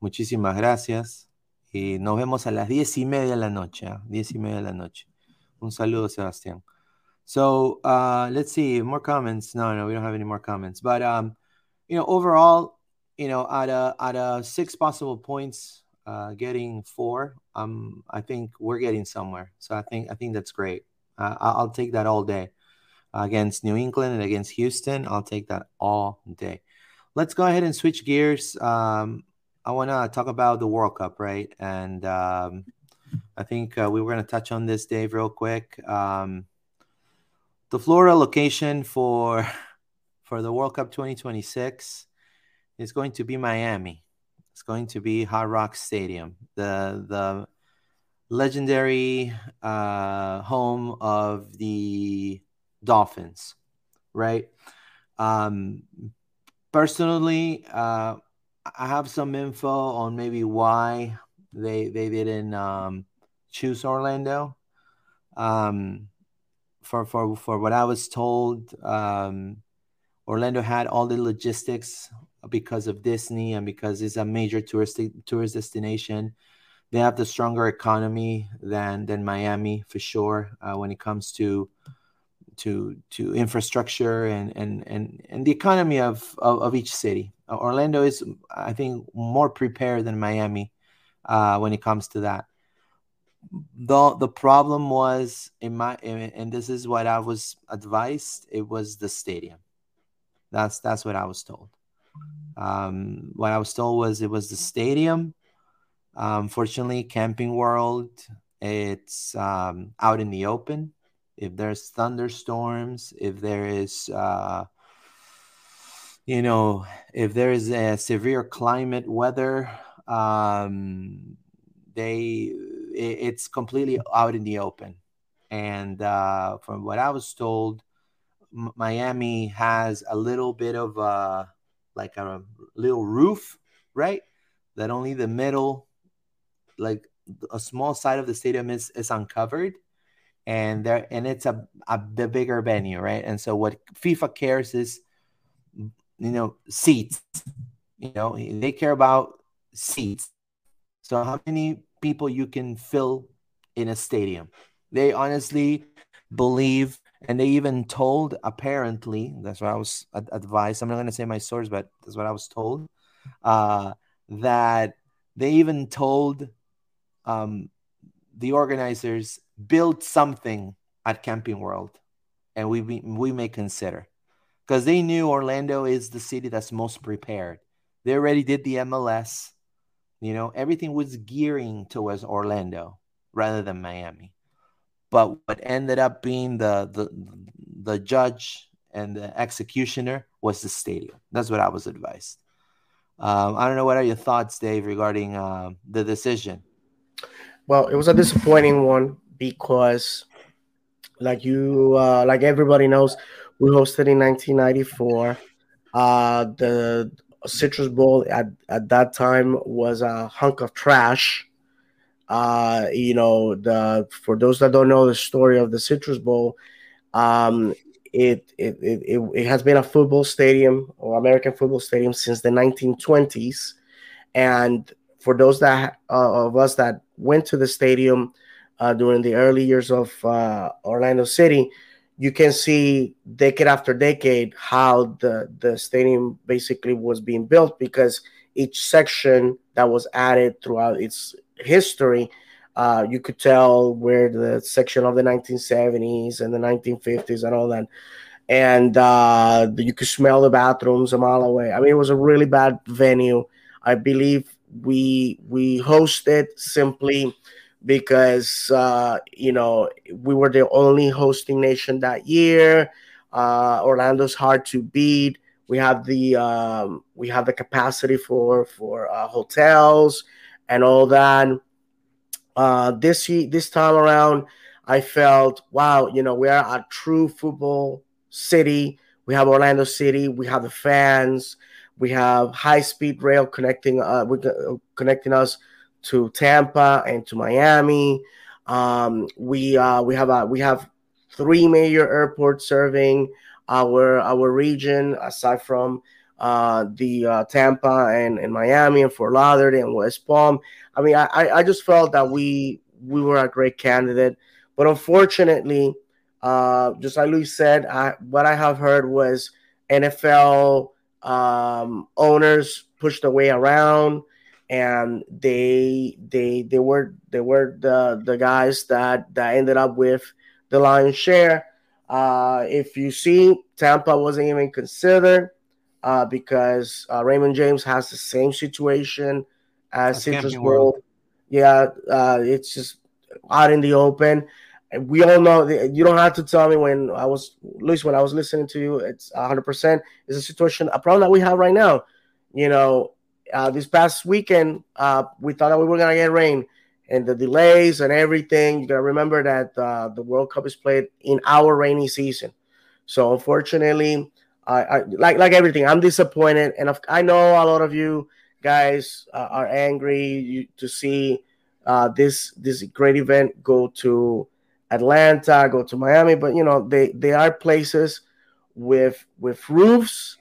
Muchísimas gracias. Y nos vemos a las diez y media de la noche. ¿eh? Diez y media de la noche. Un saludo, Sebastián. So uh, let's see more comments. No, no, we don't have any more comments. But um, you know, overall, you know, out of out of six possible points, uh, getting four, um, I think we're getting somewhere. So I think I think that's great. Uh, I'll take that all day against New England and against Houston. I'll take that all day. Let's go ahead and switch gears. Um, I want to talk about the World Cup, right? And um, I think uh, we were going to touch on this, Dave, real quick. Um, the Florida location for for the World Cup 2026 is going to be Miami. It's going to be Hard Rock Stadium, the the legendary uh, home of the Dolphins, right? Um, personally, uh, I have some info on maybe why they they didn't um, choose Orlando. Um, for for for what I was told, um, Orlando had all the logistics because of Disney and because it's a major touristic tourist destination. They have the stronger economy than than Miami for sure uh, when it comes to to to infrastructure and and and, and the economy of, of, of each city. Orlando is, I think, more prepared than Miami uh, when it comes to that the the problem was in my and this is what I was advised. It was the stadium. That's that's what I was told. Um, what I was told was it was the stadium. Um, fortunately, Camping World, it's um, out in the open. If there's thunderstorms, if there is, uh, you know, if there is a severe climate weather, um, they it's completely out in the open. And uh, from what I was told, M- Miami has a little bit of a like a little roof, right? That only the middle, like a small side of the stadium is is uncovered, and there and it's a, a the bigger venue, right? And so what FIFA cares is you know, seats. You know, they care about seats. So how many people you can fill in a stadium? They honestly believe, and they even told apparently that's what I was advised. I'm not going to say my source, but that's what I was told. Uh, that they even told um, the organizers build something at Camping World, and we we may consider because they knew Orlando is the city that's most prepared. They already did the MLS. You know, everything was gearing towards Orlando rather than Miami. But what ended up being the the the judge and the executioner was the stadium. That's what I was advised. Um, I don't know what are your thoughts, Dave, regarding uh, the decision. Well, it was a disappointing one because, like you, uh, like everybody knows, we hosted in 1994. Uh, the Citrus Bowl at, at that time was a hunk of trash. Uh, you know, the for those that don't know the story of the Citrus Bowl, um, it, it, it, it has been a football stadium or American football stadium since the 1920s. And for those that uh, of us that went to the stadium uh, during the early years of uh, Orlando City, you can see decade after decade how the the stadium basically was being built because each section that was added throughout its history uh, you could tell where the section of the 1970s and the 1950s and all that. And uh, you could smell the bathrooms a mile away. I mean it was a really bad venue. I believe we we hosted simply because uh, you know we were the only hosting nation that year. Uh, Orlando's hard to beat. We have the um, we have the capacity for for uh, hotels and all that. Uh, this this time around, I felt wow, you know, we are a true football city. We have Orlando City. We have the fans. We have high speed rail connecting uh, connecting us to Tampa and to Miami. Um, we uh, we have a, we have three major airports serving our our region aside from uh, the uh, Tampa and, and Miami and Fort Lauderdale and West Palm. I mean, I, I just felt that we we were a great candidate, but unfortunately, uh, just like Luis said, I, what I have heard was NFL um, owners pushed the way around and they they they were they were the the guys that that ended up with the lion's share. Uh, if you see, Tampa wasn't even considered uh, because uh, Raymond James has the same situation as Citrus Bowl. Yeah, uh, it's just out in the open. We all know you don't have to tell me when I was, least when I was listening to you, it's 100% is a situation, a problem that we have right now. You know, uh, this past weekend, uh, we thought that we were gonna get rain, and the delays and everything. You gotta remember that uh, the World Cup is played in our rainy season, so unfortunately, I, like like everything. I'm disappointed, and I know a lot of you guys uh, are angry to see uh, this this great event go to Atlanta, go to Miami, but you know they they are places with with roofs,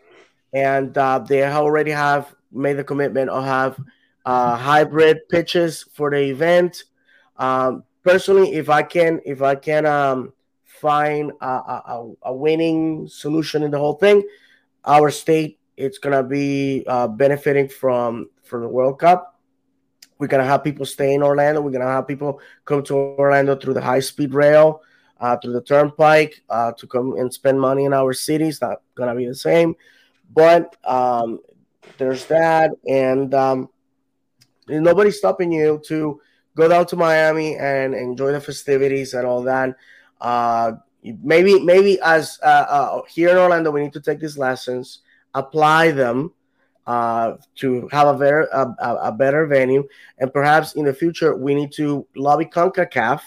and uh, they already have made the commitment of have uh, hybrid pitches for the event. Um, personally, if I can, if I can um, find a, a, a, winning solution in the whole thing, our state it's gonna be uh, benefiting from from the World Cup. We're gonna have people stay in Orlando. We're gonna have people come to Orlando through the high speed rail, uh, through the turnpike, uh, to come and spend money in our city. It's not gonna be the same, but um, there's that, and um, nobody's stopping you to go down to Miami and enjoy the festivities and all that. Uh, maybe, maybe as uh, uh, here in Orlando, we need to take these lessons, apply them uh, to have a very a, a, better venue, and perhaps in the future we need to lobby Concacaf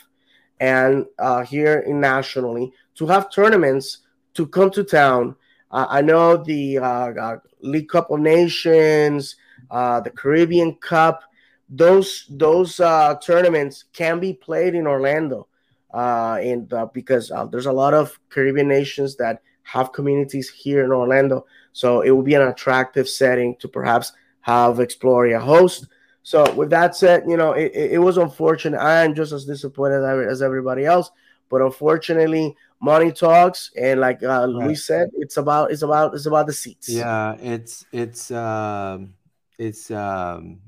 and uh, here in nationally to have tournaments to come to town uh, I know the uh, uh, League Cup of Nations, uh, the Caribbean Cup, those those uh, tournaments can be played in Orlando, and because there's a lot of Caribbean nations that have communities here in Orlando. So it will be an attractive setting to perhaps have Exploria host. So with that said, you know, it, it was unfortunate. I am just as disappointed as everybody else, but unfortunately, money talks, and like uh, right. Luis said, it's about it's about it's about the seats. Yeah, it's it's um, it's um,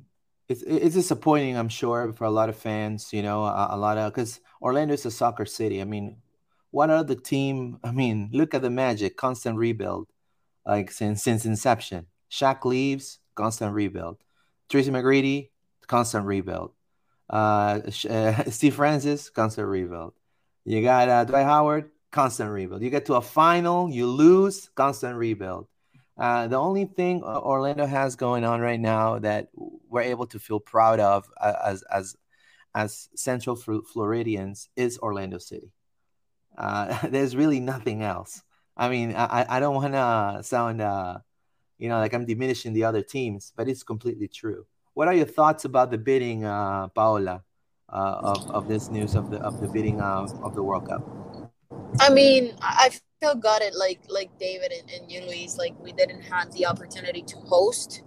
it's it's disappointing, I'm sure, for a lot of fans. You know, a, a lot of because Orlando is a soccer city. I mean, what are the team? I mean, look at the Magic, constant rebuild, like since since inception. Shaq leaves, constant rebuild. Tracy McGrady, constant rebuild. Uh, uh, Steve Francis, constant rebuild. You got uh, Dwight Howard, constant rebuild. You get to a final, you lose, constant rebuild. Uh, the only thing Orlando has going on right now that we're able to feel proud of uh, as as as Central Floridians is Orlando City. Uh, there's really nothing else. I mean, I, I don't want to sound, uh, you know, like I'm diminishing the other teams, but it's completely true. What are your thoughts about the bidding, uh, Paola, uh, of, of this news of the of the bidding of, of the World Cup? I mean, I feel gutted, like like David and, and you, Luis, like we didn't have the opportunity to host.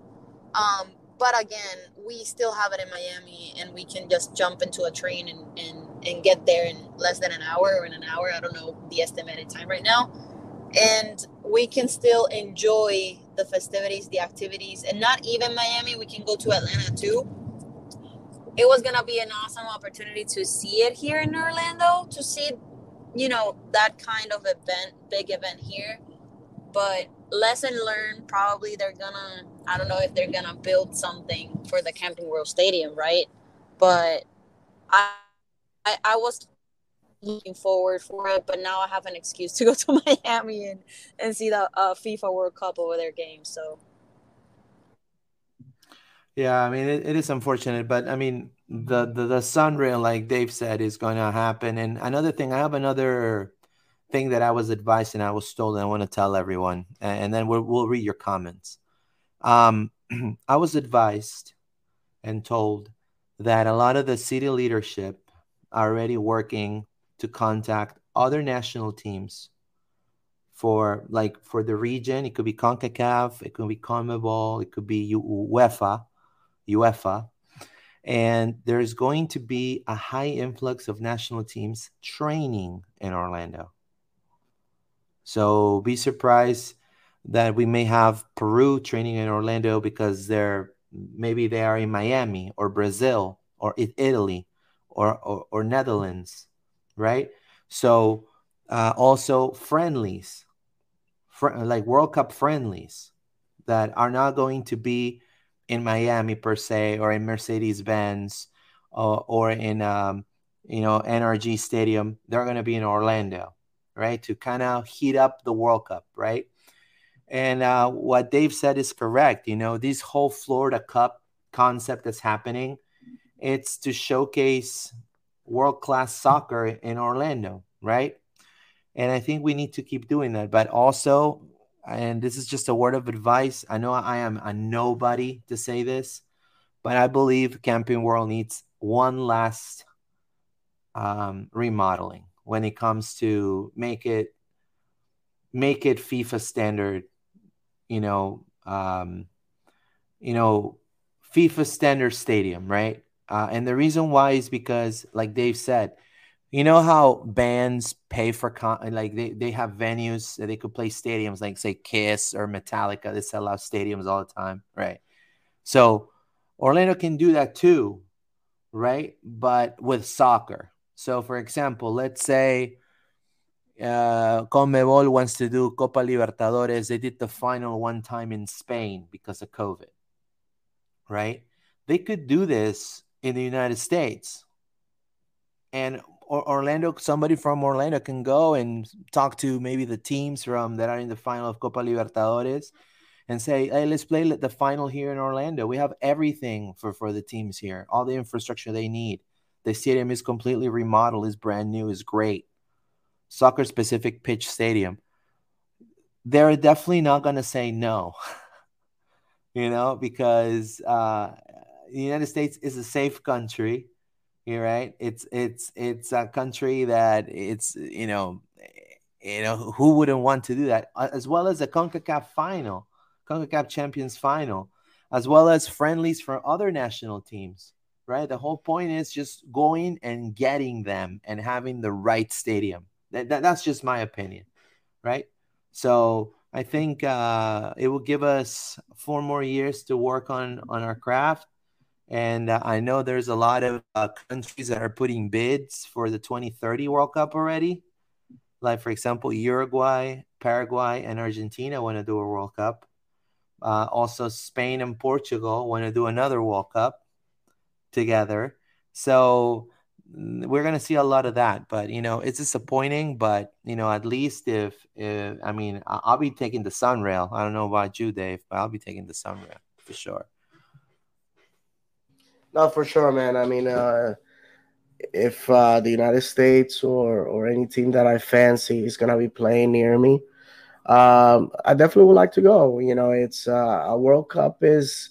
Um, but again, we still have it in Miami, and we can just jump into a train and, and and get there in less than an hour or in an hour. I don't know the estimated time right now, and we can still enjoy the festivities, the activities, and not even Miami. We can go to Atlanta too. It was gonna be an awesome opportunity to see it here in Orlando, to see you know that kind of event big event here but lesson learned probably they're gonna i don't know if they're gonna build something for the camping world stadium right? But i i, I was looking forward for it but now i have an excuse to go to miami and and see the uh, fifa world cup over their games so. Yeah i mean it, it is unfortunate but i mean the the, the sunrail like dave said is going to happen. And another thing i have another thing that i was advised and i was told and i want to tell everyone and then we'll, we'll read your comments. Um, i was advised and told that a lot of the city leadership are already working to contact other national teams for like for the region. It could be concacaf it could be conmebol it could be uefa uefa and there's going to be a high influx of national teams training in Orlando. So be surprised that we may have Peru training in Orlando because they're maybe they are in Miami or Brazil or Italy or, or, or Netherlands, right? So uh, also friendlies, fr- like World Cup friendlies that are not going to be in Miami per se, or in Mercedes Benz, or, or in um, you know NRG Stadium. They're going to be in Orlando, right, to kind of heat up the World Cup, right? And uh, what Dave said is correct. You know, this whole Florida Cup concept that's happening, it's to showcase world class soccer in Orlando, right? And I think we need to keep doing that. But also, and this is just a word of advice. I know I am a nobody to say this, but I believe Camping World needs one last um, remodeling when it comes to make it make it FIFA standard. You know, um, you know, FIFA standard stadium, right? Uh, and the reason why is because, like Dave said, you know how bands pay for con- like they, they have venues that they could play stadiums like say Kiss or Metallica. They sell out stadiums all the time, right? So Orlando can do that too, right? But with soccer. So for example, let's say uh, Conmebol wants to do Copa Libertadores. They did the final one time in Spain because of COVID, right? They could do this in the United States. And Orlando, somebody from Orlando can go and talk to maybe the teams from that are in the final of Copa Libertadores and say, hey, let's play the final here in Orlando. We have everything for, for the teams here, all the infrastructure they need. The stadium is completely remodeled, is brand new, is great. Soccer specific pitch stadium. They're definitely not going to say no, you know, because uh, the United States is a safe country you're right. It's it's it's a country that it's you know you know who wouldn't want to do that as well as the Concacaf final. CONCACAF Champions Final, as well as friendlies for other national teams. Right. The whole point is just going and getting them and having the right stadium. That, that that's just my opinion. Right. So I think uh, it will give us four more years to work on on our craft. And uh, I know there's a lot of uh, countries that are putting bids for the 2030 World Cup already. Like, for example, Uruguay, Paraguay, and Argentina want to do a World Cup. Uh, also, Spain and Portugal want to do another World Cup together. So we're going to see a lot of that but you know it's disappointing but you know at least if, if i mean i'll be taking the sunrail i don't know about you dave but i'll be taking the sunrail for sure no for sure man. I mean uh if uh the united states or or any team that i fancy is going to be playing near me um i definitely would like to go. You know it's uh a world cup is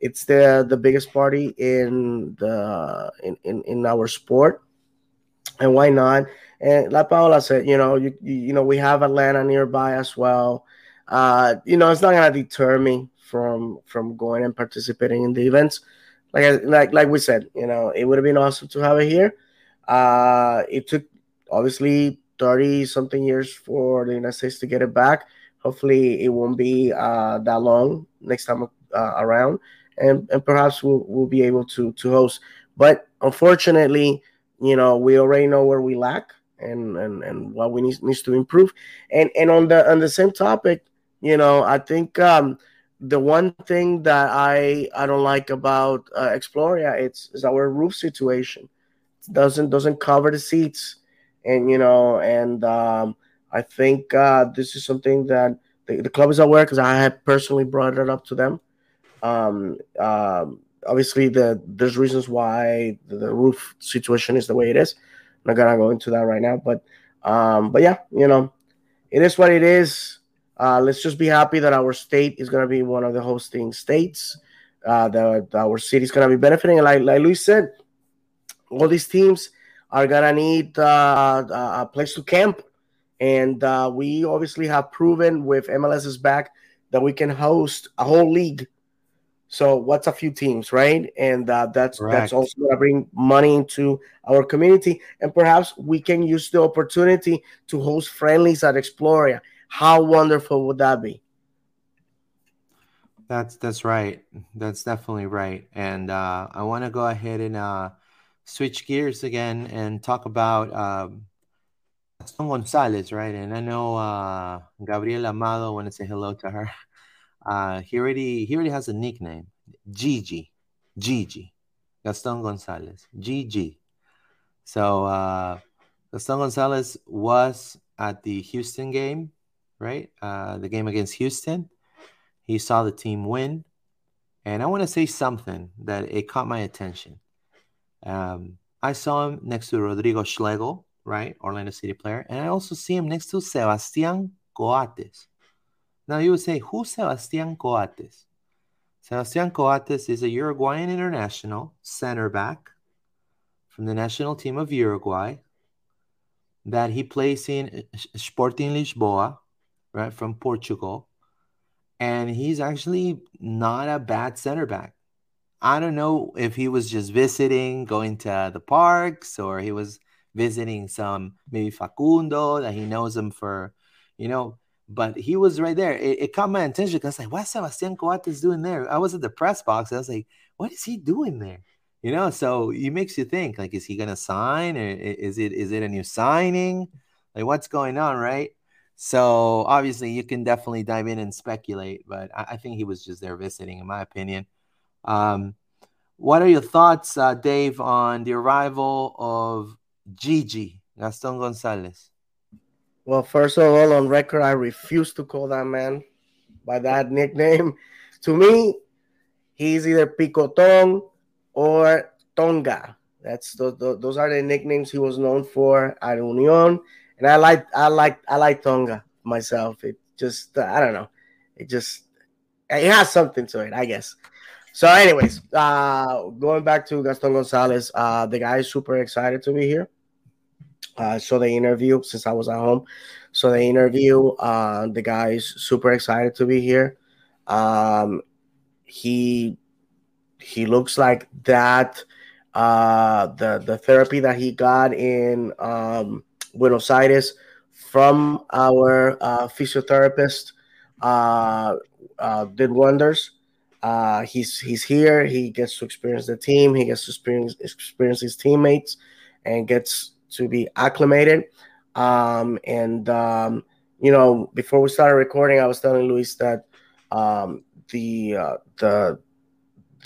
it's the the biggest party in the in, in, in our sport. And why not? And like paola said you know you you know we have atlanta nearby as well. Uh you know it's not gonna deter me from from going and participating in the events like like like we said you know it would have been awesome to have it here uh it took obviously 30 something years for the united states to get it back hopefully it won't be uh that long next time uh, around and, and perhaps we'll, we'll be able to to host. But unfortunately, you know, we already know where we lack and and, and what we need needs to improve. And and on the on the same topic, you know, I think um, the one thing that I I don't like about uh, Exploria it's is our roof situation. It doesn't doesn't cover the seats, and you know, and um, I think uh, this is something that the, the club is aware because I have personally brought it up to them um, um, obviously, the there's reasons why the, the, roof situation is the way it is. I'm not gonna go into that right now, but um, but yeah, you know, it is what it is. Uh, let's just be happy that our state is gonna be one of the hosting states. Uh, that our city is gonna be benefiting, and like like Luis said, all these teams are gonna need uh, a place to camp, and uh, we obviously have proven with MLS's back that we can host a whole league so what's a few teams, right? And uh, that's Correct. that's also going to bring money into our community, and perhaps we can use the opportunity to host friendlies at Exploria. How wonderful would that be? That's that's right. That's definitely right. And uh, I want to go ahead and uh, switch gears again and talk about um, Gaston Gonzalez, right? And I know uh, Gabriela Amado. Want to say hello to her. Uh, he already he already has a nickname, Gigi, Gigi, Gaston Gonzalez, Gigi. So uh, Gaston Gonzalez was at the Houston game, right? Uh, the game against Houston. He saw the team win, and I want to say something that it caught my attention. Um, I saw him next to Rodrigo Schlegel, right, Orlando City player, and I also see him next to Sebastian Coates. Now you would say, who's Sebastian Coates? Sebastian Coates is a Uruguayan international center back from the national team of Uruguay that he plays in Sporting Lisboa, right, from Portugal. And he's actually not a bad center back. I don't know if he was just visiting, going to the parks, or he was visiting some maybe Facundo that he knows him for, you know, but he was right there. It, it caught my attention because I was like, what's Sebastian Coates doing there? I was at the press box. I was like, what is he doing there? You know, so it makes you think like, is he gonna sign or is it is it a new signing? Like, what's going on, right? So obviously, you can definitely dive in and speculate, but I, I think he was just there visiting, in my opinion. Um, what are your thoughts, uh, Dave, on the arrival of Gigi Gaston Gonzalez? Well, first of all, on record, I refuse to call that man by that nickname. To me, he's either Picoton or Tonga. That's the, the, those are the nicknames he was known for at Union, and I like I like I like Tonga myself. It just I don't know, it just it has something to it, I guess. So, anyways, uh, going back to Gaston Gonzalez, uh, the guy is super excited to be here. Uh, saw the interview since I was at home. So the interview, uh, the guy is super excited to be here. Um, he he looks like that. Uh, the the therapy that he got in um, Buenos Aires from our uh, physiotherapist uh, uh, did wonders. Uh, he's he's here. He gets to experience the team. He gets to experience experience his teammates, and gets to be acclimated. Um, and um, you know, before we started recording, I was telling Luis that um, the uh, the,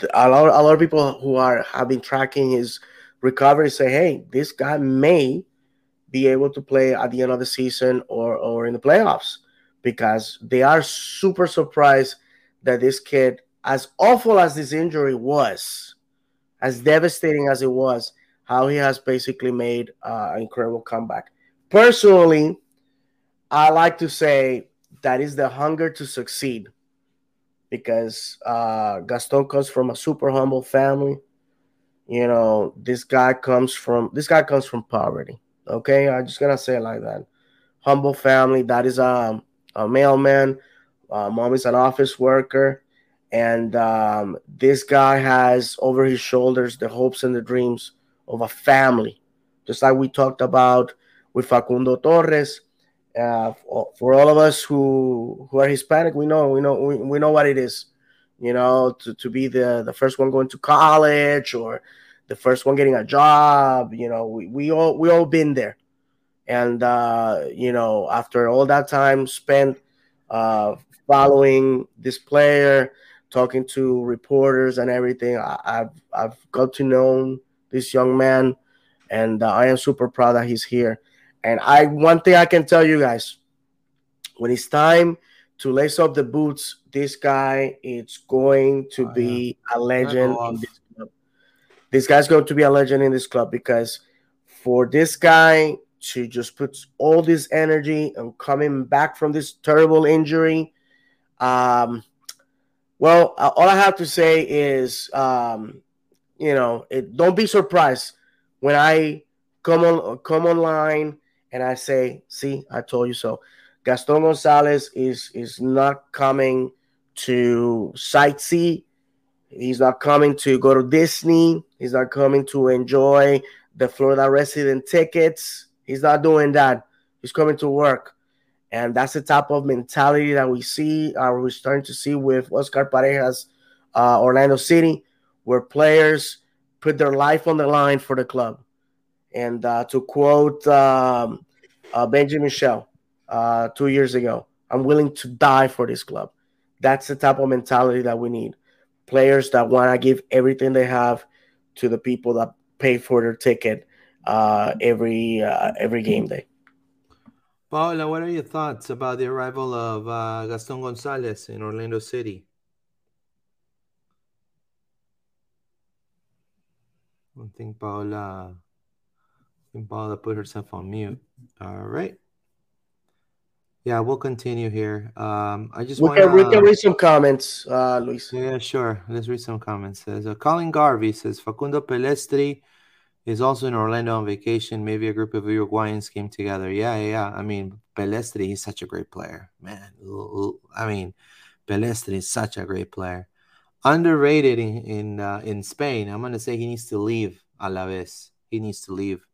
the a, lot, a lot of people who are have been tracking his recovery say, hey, this guy may be able to play at the end of the season or or in the playoffs because they are super surprised that this kid, as awful as this injury was, as devastating as it was, how he has basically made uh, an incredible comeback. Personally, I like to say that is the hunger to succeed because uh, Gaston comes from a super humble family. You know, this guy comes from this guy comes from poverty. Okay, I'm just gonna say it like that. Humble family. That is um, a mailman. Uh, mom is an office worker, and um, this guy has over his shoulders the hopes and the dreams of a family, just like we talked about with Facundo Torres. Uh, for all of us who who are Hispanic, we know we know we, we know what it is, you know, to, to be the the first one going to college or the first one getting a job. You know, we, we all we all been there, and uh, you know, after all that time spent uh, following this player, talking to reporters and everything, I, have I've got to know this young man, and uh, I am super proud that he's here. And I one thing I can tell you guys, when it's time to lace up the boots, this guy is going to oh, be yeah. a legend in this. This guy's going to be a legend in this club because for this guy to just put all this energy and coming back from this terrible injury, um, well, uh, all I have to say is, um, you know, it, don't be surprised when I come on come online and I say, "See, I told you so." Gaston Gonzalez is is not coming to sightsee. He's not coming to go to Disney. He's not coming to enjoy the Florida resident tickets. He's not doing that. He's coming to work. And that's the type of mentality that we see, uh, we're starting to see with Oscar Pareja's uh, Orlando City, where players put their life on the line for the club. And uh, to quote um, uh, Benji Michel uh, two years ago, I'm willing to die for this club. That's the type of mentality that we need. Players that want to give everything they have to the people that pay for their ticket uh, every uh, every game day. Paula, what are your thoughts about the arrival of uh, Gaston Gonzalez in Orlando City? I think Paula think Paula put herself on mute. All right. Yeah, we'll continue here. Um, I just want to we can read some comments, uh, Luis. Yeah, sure. Let's read some comments. Says uh, Colin Garvey says Facundo Pellistri is also in Orlando on vacation. Maybe a group of Uruguayans came together. Yeah, yeah. I mean, Pellistri, he's such a great player, man. I mean, Pellistri is such a great player. Underrated in in, uh, in Spain. I'm gonna say he needs to leave Alaves. He needs to leave.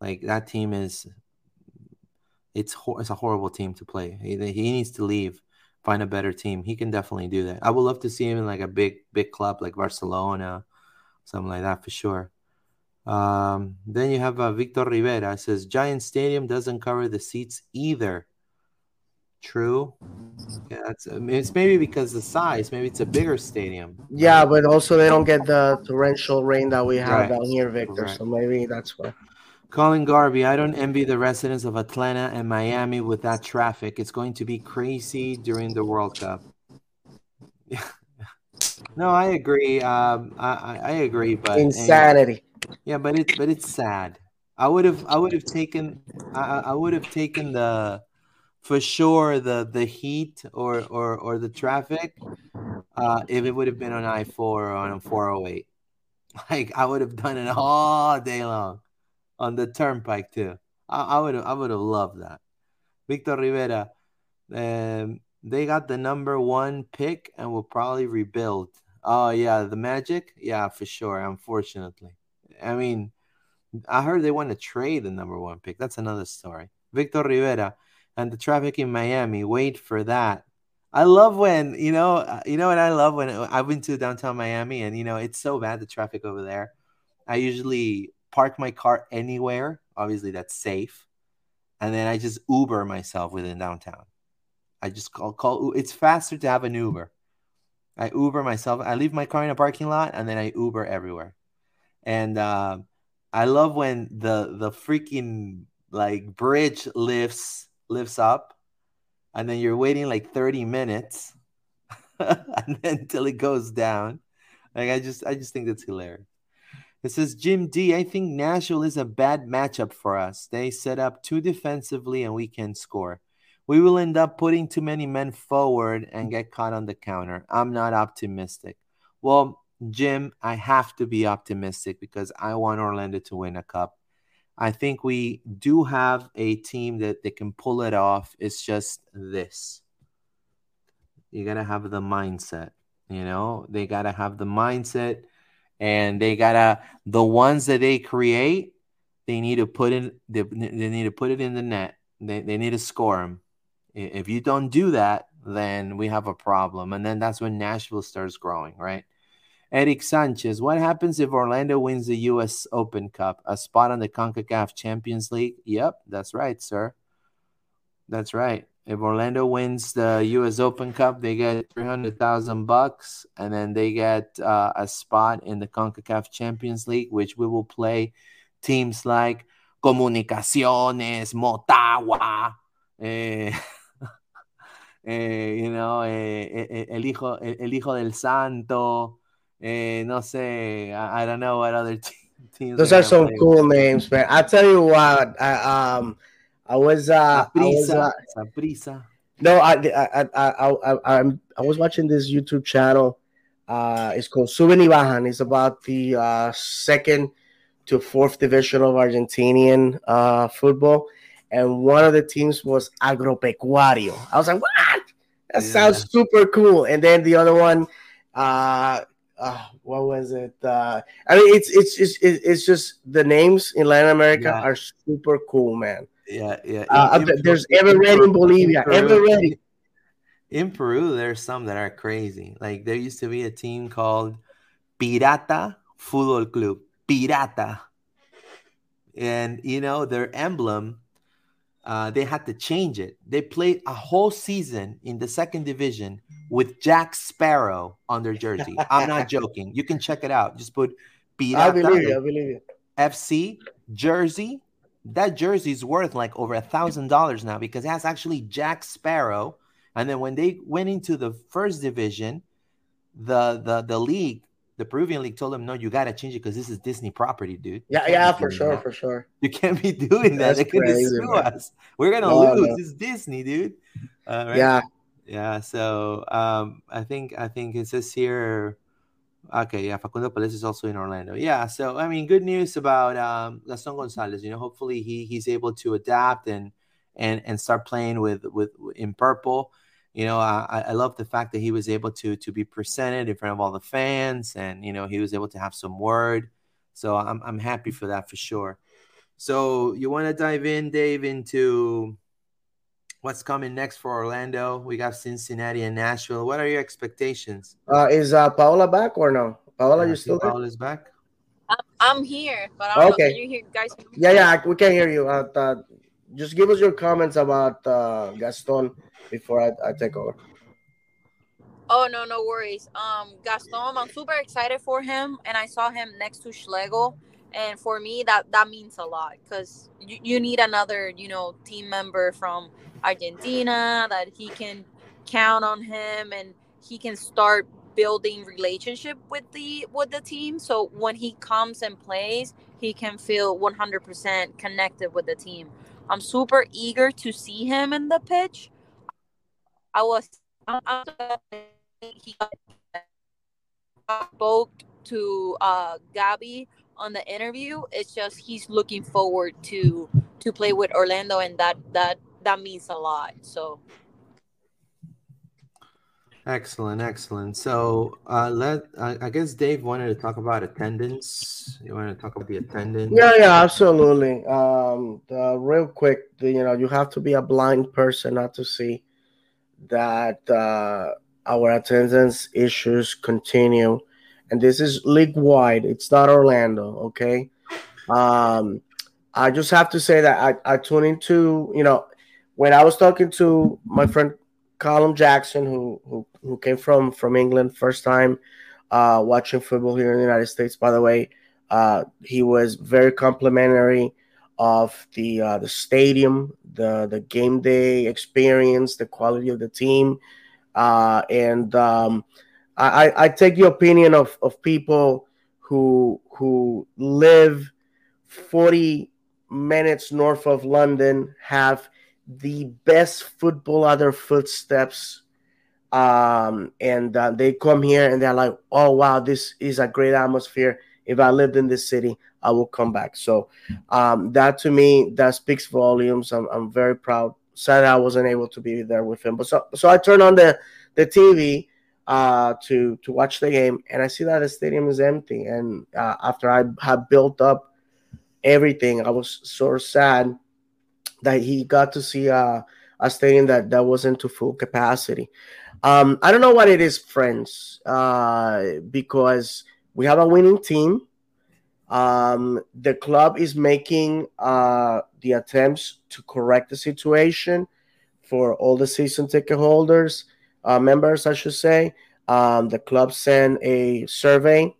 Like that team is, it's it's a horrible team to play. He, he needs to leave, find a better team. He can definitely do that. I would love to see him in like a big big club like Barcelona, something like that for sure. Um, then you have uh, Victor Rivera it says Giant Stadium doesn't cover the seats either. True. Yeah, it's, it's maybe because the size. Maybe it's a bigger stadium. Yeah, but also they don't get the torrential rain that we have right. down here, Victor. Right. So maybe that's why. Colin Garvey, I don't envy the residents of Atlanta and Miami with that traffic. It's going to be crazy during the World Cup. no, I agree. Um, I, I agree, but insanity. Yeah, but it's but it's sad. I would have I would have taken I, I would have taken the for sure the the heat or or or the traffic uh, if it would have been on I four or on four hundred eight. Like I would have done it all day long on the turnpike too. I, would I would have loved that. Victor Rivera, um, they got the number one pick and will probably rebuild. Oh yeah, the Magic. Yeah, for sure. Unfortunately, I mean, I heard they want to trade the number one pick. That's another story. Victor Rivera and the traffic in Miami. Wait for that. I love when you know, you know what I love when I've been to downtown Miami, and you know it's so bad the traffic over there. I usually park my car anywhere. Obviously, that's safe, and then I just Uber myself within downtown. I just call call. It's faster to have an Uber. I Uber myself. I leave my car in a parking lot, and then I Uber everywhere. And uh, I love when the the freaking like bridge lifts lifts up and then you're waiting like 30 minutes and then until it goes down. Like I just I just think that's hilarious. It says Jim D. I think Nashville is a bad matchup for us. They set up too defensively and we can score. We will end up putting too many men forward and get caught on the counter. I'm not optimistic. Well, Jim, I have to be optimistic because I want Orlando to win a cup. I think we do have a team that they can pull it off. It's just this. You got to have the mindset, you know? They got to have the mindset and they got to the ones that they create, they need to put in they, they need to put it in the net. They they need to score them. If you don't do that, then we have a problem. And then that's when Nashville starts growing, right? Eric Sanchez, what happens if Orlando wins the U.S. Open Cup? A spot on the CONCACAF Champions League? Yep, that's right, sir. That's right. If Orlando wins the U.S. Open Cup, they get three hundred thousand bucks, and then they get uh, a spot in the CONCACAF Champions League, which we will play teams like Comunicaciones, Motagua, eh, eh, you know, eh, eh, eh el hijo, el, el hijo del Santo. Eh, no sé, I, I, don't know what other teams. Those are some cool names, man. I tell you what, I um, I was uh, I was, uh, No, I I, I I I I'm I was watching this YouTube channel. Uh, it's called Suben y It's about the uh, second to fourth division of Argentinian uh, football, and one of the teams was Agropecuario. I was like, what? That yeah. sounds super cool. And then the other one, uh, uh, what was it? Uh, I mean, it's it's it's it's just the names in Latin America yeah. are super cool, man. Yeah, yeah. Uh, in, there's Always Ready in Bolivia, Always Ready. In Peru, there's some that are crazy. Like there used to be a team called Pirata Fútbol Club. Pirata. And you know their emblem uh, they had to change it. They played a whole season in the second division with Jack Sparrow on their jersey. I'm not joking. You can check it out. Just put Pirata I believe you, I believe you. FC jersey. That jersey is worth like over a thousand dollars now because it has actually Jack Sparrow. And then when they went into the first division, the the the league the Peruvian league told them, "No, you got to change it because this is Disney property, dude." Yeah, yeah, for sure, that. for sure. You can't be doing that. That's They're sue man. us. We're gonna no, lose. No. It's Disney, dude. Uh, right? Yeah, yeah. So um, I think I think it says here. Okay, yeah, Facundo Pérez is also in Orlando. Yeah, so I mean, good news about um, Gaston Gonzalez. You know, hopefully he he's able to adapt and and and start playing with with in purple you know, I, I love the fact that he was able to to be presented in front of all the fans, and you know, he was able to have some word. So I'm I'm happy for that for sure. So you want to dive in, Dave, into what's coming next for Orlando? We got Cincinnati and Nashville. What are your expectations? Uh, is uh, Paola back or no? Paola, you still there? Paola's back. I'm here, but I okay. Know, you hear guys? Yeah, yeah, we can hear you. Uh, uh, just give us your comments about uh, Gaston before I, I take over. Oh no, no worries. Um, Gaston, I'm super excited for him, and I saw him next to Schlegel, and for me that that means a lot because you, you need another you know team member from Argentina that he can count on him and he can start building relationship with the with the team. So when he comes and plays, he can feel 100% connected with the team. I'm super eager to see him in the pitch I was he spoke to uh, Gabby on the interview. It's just he's looking forward to to play with Orlando, and that that that means a lot. So. Excellent, excellent. So uh, let uh, I guess Dave wanted to talk about attendance. You want to talk about the attendance? Yeah, yeah, absolutely. Um, the, real quick, the, you know, you have to be a blind person not to see that uh, our attendance issues continue, and this is league wide. It's not Orlando, okay? Um, I just have to say that I, I tune into, you know, when I was talking to my friend Colin Jackson, who who who came from from England, first time uh, watching football here in the United States. By the way, uh, he was very complimentary of the uh, the stadium, the the game day experience, the quality of the team, uh, and um, I, I take your opinion of of people who who live forty minutes north of London have the best football at their footsteps. Um, and uh, they come here and they're like, oh, wow, this is a great atmosphere. If I lived in this city, I will come back. So um, that to me, that speaks volumes. I'm, I'm very proud. Sad I wasn't able to be there with him. But so, so I turned on the, the TV uh, to to watch the game, and I see that the stadium is empty. And uh, after I had built up everything, I was sort of sad that he got to see a, a stadium that, that wasn't to full capacity. Um, I don't know what it is, friends, uh, because we have a winning team. Um, the club is making uh, the attempts to correct the situation for all the season ticket holders, uh, members, I should say. Um, the club sent a survey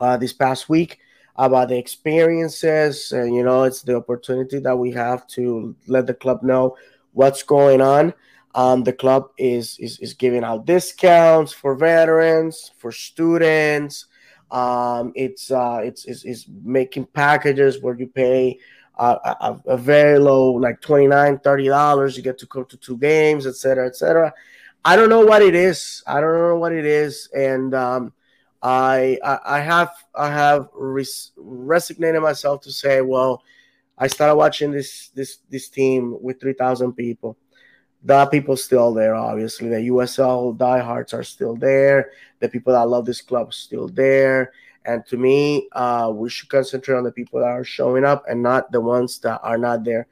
uh, this past week about the experiences. And, you know, it's the opportunity that we have to let the club know what's going on. Um, the club is, is, is giving out discounts for veterans, for students. Um, it's, uh, it's, it's, it's making packages where you pay uh, a, a, very low, like $29, $30. You get to come to two games, etc., etc. I don't know what it is. I don't know what it is. And, um, I I, have I have res- resignated myself to say, well, I started watching this this this team with three thousand people. The people still there, obviously. The USL diehards are still there. The people that love this club still there. And to me, uh, we should concentrate on the people that are showing up and not the ones that are not there.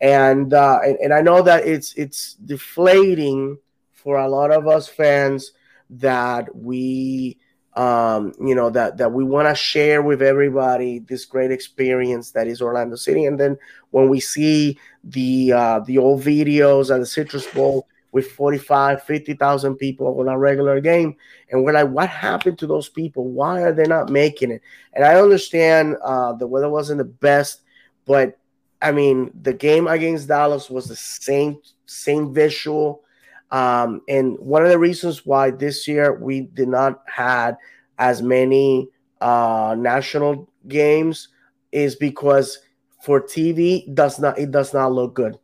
And uh, and, and I know that it's it's deflating for a lot of us fans that we um, you know that that we want to share with everybody this great experience that is Orlando City. And then when we see the uh, the old videos at the Citrus Bowl with 45, 50,000 people on a regular game, and we're like, what happened to those people? Why are they not making it? And I understand uh, the weather wasn't the best, but I mean the game against Dallas was the same same visual um, and one of the reasons why this year we did not had as many uh, national games is because for TV does not it does not look good.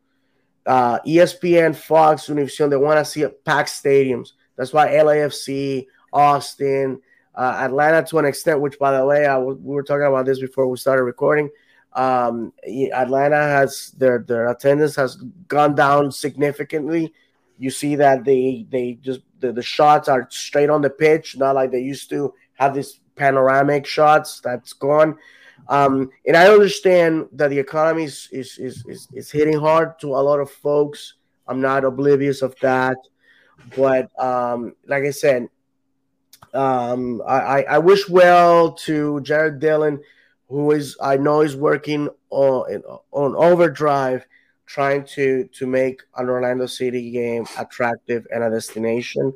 Uh, ESPN, Fox, Univision, they want to see packed stadiums. That's why LAFC, Austin, uh, Atlanta to an extent. Which, by the way, I w- we were talking about this before we started recording. Um, Atlanta has their their attendance has gone down significantly you see that they they just the, the shots are straight on the pitch, not like they used to have these panoramic shots. That's gone. Um, and I understand that the economy is, is, is, is, is hitting hard to a lot of folks. I'm not oblivious of that. But um, like I said, um, I, I wish well to Jarrod Dillon, who is I know is working on on overdrive trying to to make an Orlando City game attractive and a destination.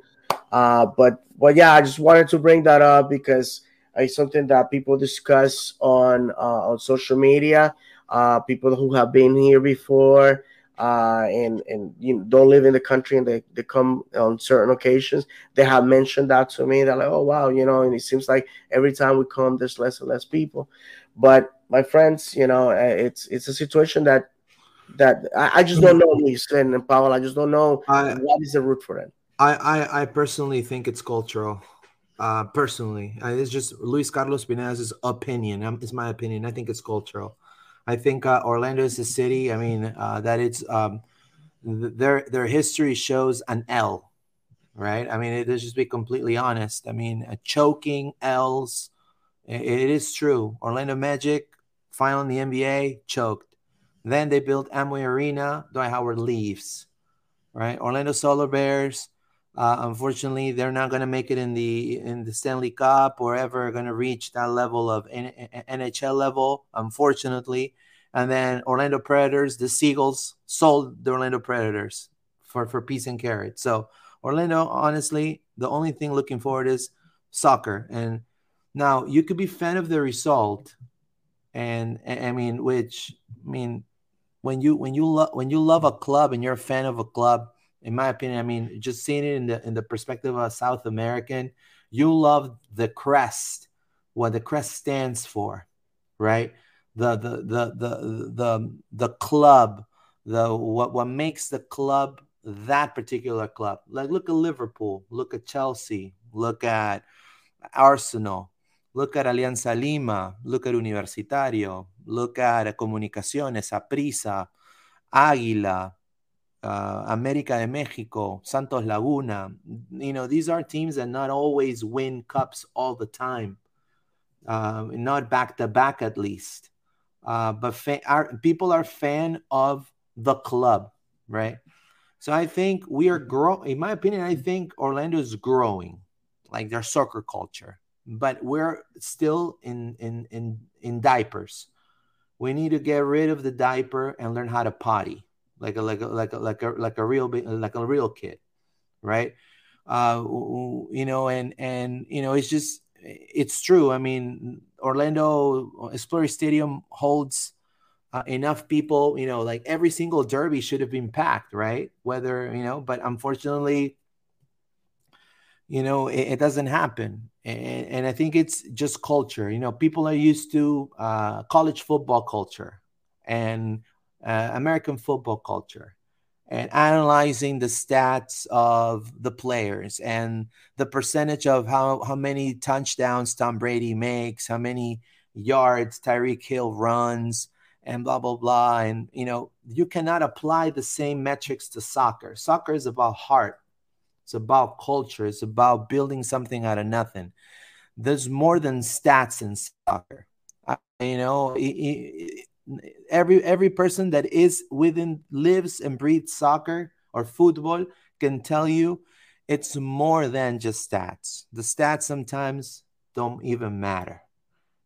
Uh, but but yeah, I just wanted to bring that up because it's something that people discuss on uh, on social media. Uh, people who have been here before uh, and and you know, don't live in the country and they, they come on certain occasions. They have mentioned that to me. They're like, oh wow, you know, and it seems like every time we come, there's less and less people. But my friends, you know, it's it's a situation that that I, I just don't know Luis and Paul. I just don't know I, what is the root for it. I, I, I personally think it's cultural. Uh, personally, uh, it's just Luis Carlos Pinez's opinion. Um, it's my opinion. I think it's cultural. I think uh, Orlando is a city. I mean, uh, that it's um, th- their their history shows an L. right? I mean, it, let's just be completely honest. I mean, uh, choking L's, it, it is true. Orlando Magic, final in the NBA, choked. Then they built Amway Arena. Dwight Howard leaves, right? Orlando Solar Bears. Uh, unfortunately, they're not going to make it in the in the Stanley Cup or ever going to reach that level of N- NHL level. Unfortunately, and then Orlando Predators, the Siegels sold the Orlando Predators for for peace and carrot. So Orlando, honestly, the only thing looking forward is soccer. And now you could be fan of the result, and, and I mean, which I mean, when you when you love when you love a club and you're a fan of a club, in my opinion, I mean, just seeing it in the in the perspective of a South American, you love the crest, what the crest stands for, right? The the the the the the club, the what what makes the club that particular club. Like look at Liverpool, look at Chelsea, look at Arsenal, look at Alianza Lima, look at Universitario, look at Comunicaciones, Saprissa, Águila, uh, América de México, Santos Laguna. You know, these are teams that not always win cups all the time, uh, not back to back at least. Uh, but people are fan of the club, right? So I think we are growing. In my opinion, I think Orlando is growing, like their soccer culture, but we're still in in in in diapers. We need to get rid of the diaper and learn how to potty, like a like a like a like a like a real like a real kid, right? Uh, you know, and and you know, it's just it's true. I mean, Orlando Exploria Stadium holds uh, enough people, you know, like every single derby should have been packed, right? Whether, you know, but unfortunately, you know, it, it doesn't happen. And, and, I think it's just culture. You know, people are used to uh, college football culture and uh, American football culture and analyzing the stats of the players and the percentage of how, how many touchdowns Tom Brady makes, how many yards Tyreek Hill runs, and blah blah blah and you know you cannot apply the same metrics to soccer soccer is about heart it's about culture. It's about building something out of nothing. There's more than stats in soccer. I, you know every every person that is within lives and breathes soccer or football can tell you it's more than just stats. The stats sometimes don't even matter.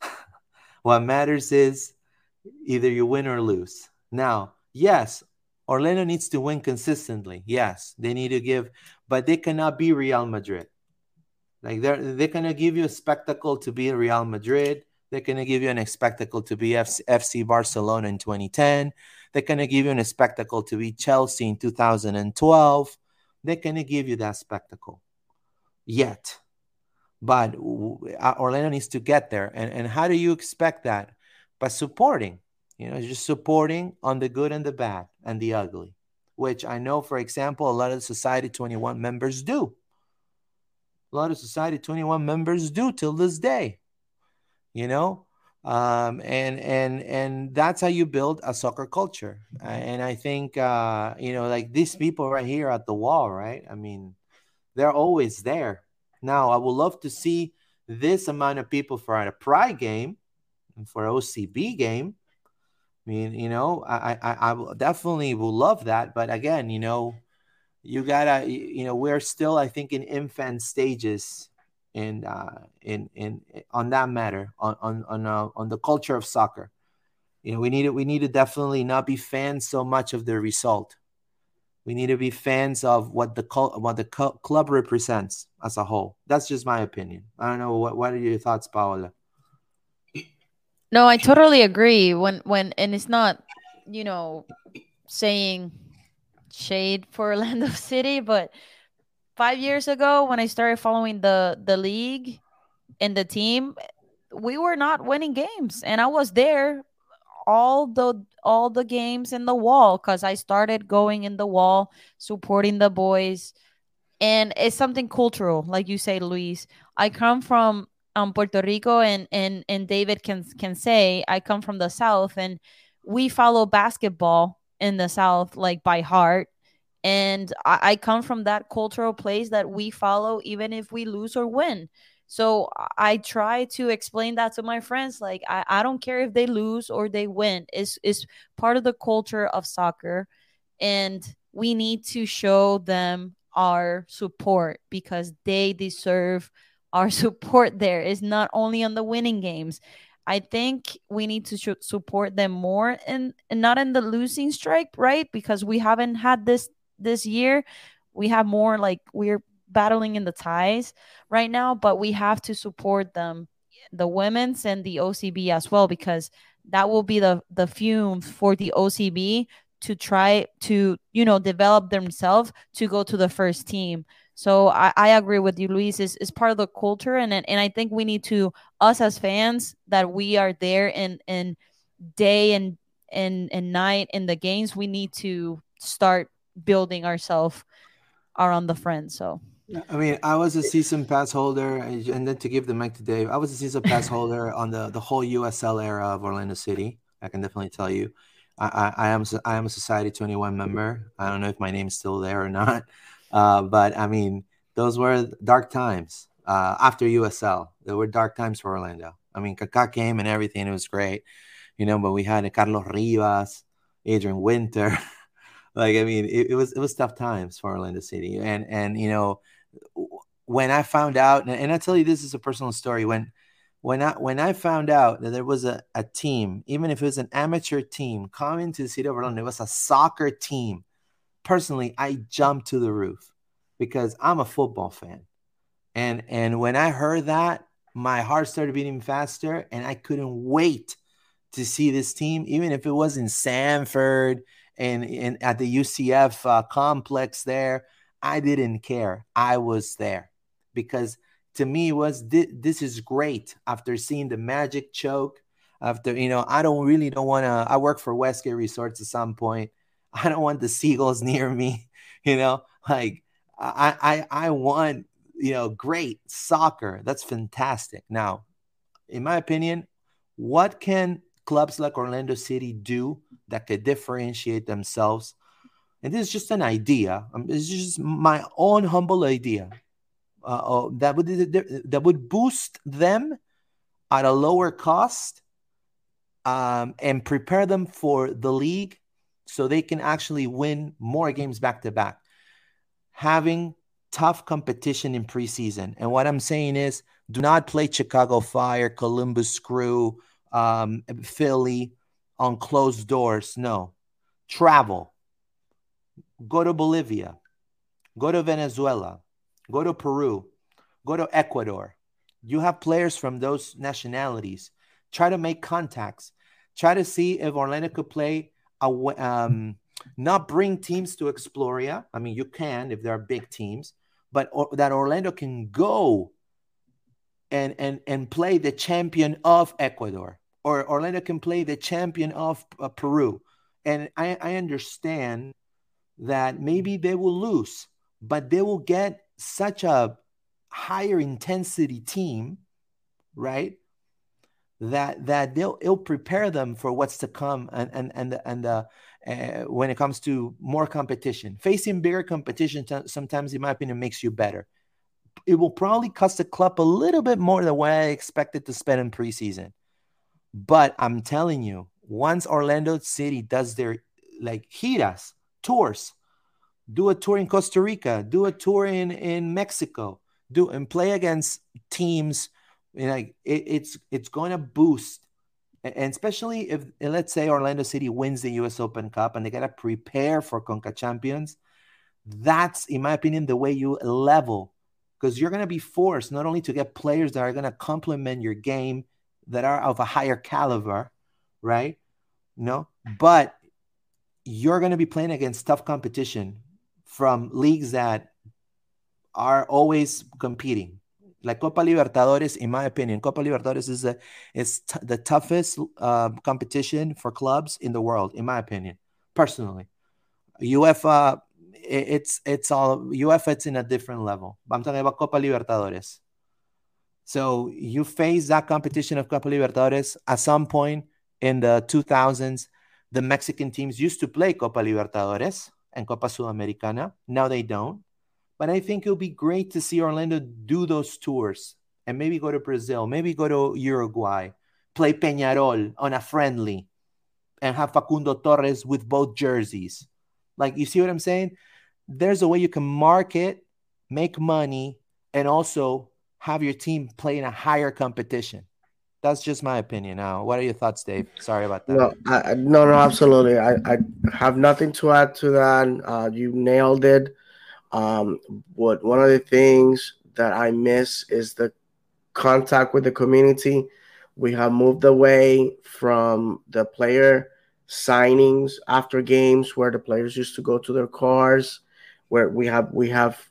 What matters is Either you win or lose. Now, yes, Orlando needs to win consistently. Yes, they need to give, but they cannot be Real Madrid. Like they're they're gonna give you a spectacle to be Real Madrid. They're gonna give you an spectacle to be FC, FC Barcelona in 2010. They're gonna give you a spectacle to be Chelsea in 2012. They're gonna give you that spectacle. Yet, but uh, Orlando needs to get there. And and how do you expect that? but supporting, you know, just supporting on the good and the bad and the ugly, which I know, for example, a lot of Society 21 members do. A lot of Society 21 members do till this day, you know, um, and and and that's how you build a soccer culture. And I think uh, you know, like these people right here at the wall, right? I mean, they're always there. Now, I would love to see this amount of people for a pride game for OCB game. I mean, you know, I, I, I definitely will love that. But again, you know, you gotta, you know, we're still, I think, in infant stages in, uh, in, in, on that matter, on, on, on, uh, on the culture of soccer. You know, we need to, we need to definitely not be fans so much of the result. We need to be fans of what the cult, what the club represents as a whole. That's just my opinion. I don't know what what are your thoughts, Paola. No, I totally agree. When when and it's not, you know, saying shade for Orlando City, but five years ago when I started following the the league and the team, we were not winning games, and I was there all the all the games in the wall because I started going in the wall supporting the boys, and it's something cultural, like you say, Luis. I come from um, Puerto Rico and and and David can can say I come from the South and we follow basketball in the South like by heart And I, I come from that cultural place that we follow even if we lose or win. So I try to explain that to my friends. Like I, I don't care if they lose or they win. It's it's part of the culture of soccer. And we need to show them our support because they deserve our support there is not only on the winning games. I think we need to support them more and, and not in the losing strike, right? Because we haven't had this this year. We have more like we're battling in the ties right now, but we have to support them, the women's and the OCB as well, because that will be the the fumes for the OCB to try to you know develop themselves to go to the first team. So I, I agree with you, Luis. Is is part of the culture, and and I think we need to us as fans that we are there and and day and and and night in the games. We need to start building ourselves around the friends. So. I mean, I was a season pass holder, and then to give the mic to Dave, I was a season pass holder on the, the whole USL era of Orlando City. I can definitely tell you. I, I, am I am a Society 21 member. I don't know if my name's still there or not, uh, but I mean those were dark times uh, after USL. There were dark times for Orlando. I mean, Kaká came and everything. It was great, you know. But we had Carlos Rivas, Adrian Winter. like I mean, it, it was it was tough times for Orlando City, and and you know when I found out, and I tell you this is a personal story when when I when I found out that there was a, a team, even if it was an amateur team, coming to the city of Orlando, it was a soccer team. Personally, I jumped to the roof because I'm a football fan. And and when I heard that, my heart started beating faster, and I couldn't wait to see this team, even if it was in Sanford and, and at the UCF uh, complex there. I didn't care. I was there because – to me was this is great after seeing the magic choke after you know i don't really don't want to i work for westgate resorts at some point i don't want the Siegels near me you know? Like i i i want you know great soccer. That's fantastic. Now in my opinion what can clubs like orlando city do that could differentiate themselves? And this is just an idea. Um, it's just my own humble idea uh, that would that would boost them at a lower cost um, and prepare them for the league so they can actually win more games back to back. Having tough competition in preseason. And what I'm saying is do not play Chicago Fire, Columbus Crew, um, Philly on closed doors. No. Travel. Go to Bolivia. Go to Venezuela go to Peru, go to Ecuador. You have players from those nationalities. Try to make contacts. Try to see if Orlando could play um, not bring teams to Exploria. I mean, you can if there are big teams, but or, that Orlando can go and and and play the champion of Ecuador, or Orlando can play the champion of uh, Peru. And I, I understand that maybe they will lose, but they will get such a higher intensity team, right? That that they'll it'll prepare them for what's to come, and and and and uh, uh, when it comes to more competition, facing bigger competition t- sometimes, in my opinion, makes you better. It will probably cost the club a little bit more than what I expected to spend in preseason, but I'm telling you, once Orlando City does their like giras tours do a tour in Costa Rica, do a tour in in Mexico, do and play against teams. You know, it, it's it's going to boost, and especially if let's say Orlando City wins the U.S. Open Cup and they got to prepare for Conca Champions. That's, in my opinion, the way you level, because you're going to be forced not only to get players that are going to complement your game, that are of a higher caliber, right? You know, but you're going to be playing against tough competition from leagues that are always competing. Like Copa Libertadores, in my opinion, Copa Libertadores is a, is t- the toughest uh, competition for clubs in the world, in my opinion, personally. UEFA, it's it's all UEFA. It's in a different level. I'm talking about Copa Libertadores. So you face that competition of Copa Libertadores at some point in the 2000s. The Mexican teams used to play Copa Libertadores and Copa Sudamericana. Now they don't. But I think it'll be great to see Orlando do those tours and maybe go to Brazil, maybe go to Uruguay, play Peñarol on a friendly, and have Facundo Torres with both jerseys. Like, you see what I'm saying? There's a way you can market, make money, and also have your team play in a higher competition. That's just my opinion. Now, what are your thoughts, Dave? Sorry about that. No, I, no, no, absolutely. I, I have nothing to add to that. Uh, you nailed it. Um, what one of the things that I miss is the contact with the community. We have moved away from the player signings after games where the players used to go to their cars, where we have we have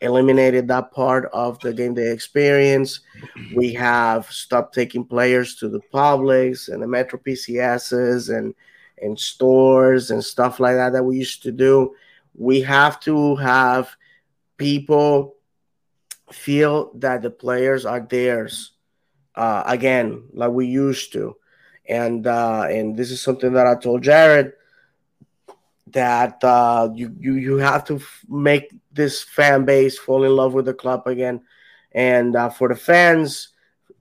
eliminated that part of the game day experience. We have stopped taking players to the Publix and the Metro PCSs and and stores and stuff like that that we used to do. We have to have people feel that the players are theirs uh, again, like we used to. And uh, and this is something that I told Jarrod that uh, you, you you have to f- make this fan base fall in love with the club again, and uh, for the fans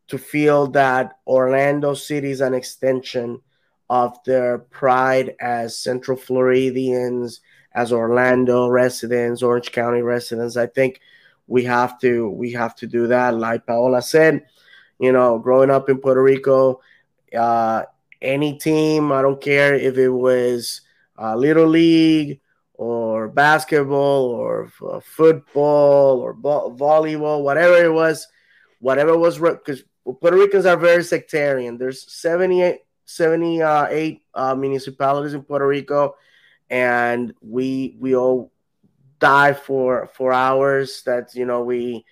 to feel that Orlando City is an extension of their pride as Central Floridians, as Orlando residents, Orange County residents. I think we have to we have to do that. Like Paola said, you know, growing up in Puerto Rico, uh, any team, I don't care if it was uh, little league or basketball or uh, football or vo- volleyball, whatever it was, whatever it was because Puerto Ricans are very sectarian. There's 78, 78 uh, municipalities in Puerto Rico, and we we all die for for hours. That you know we.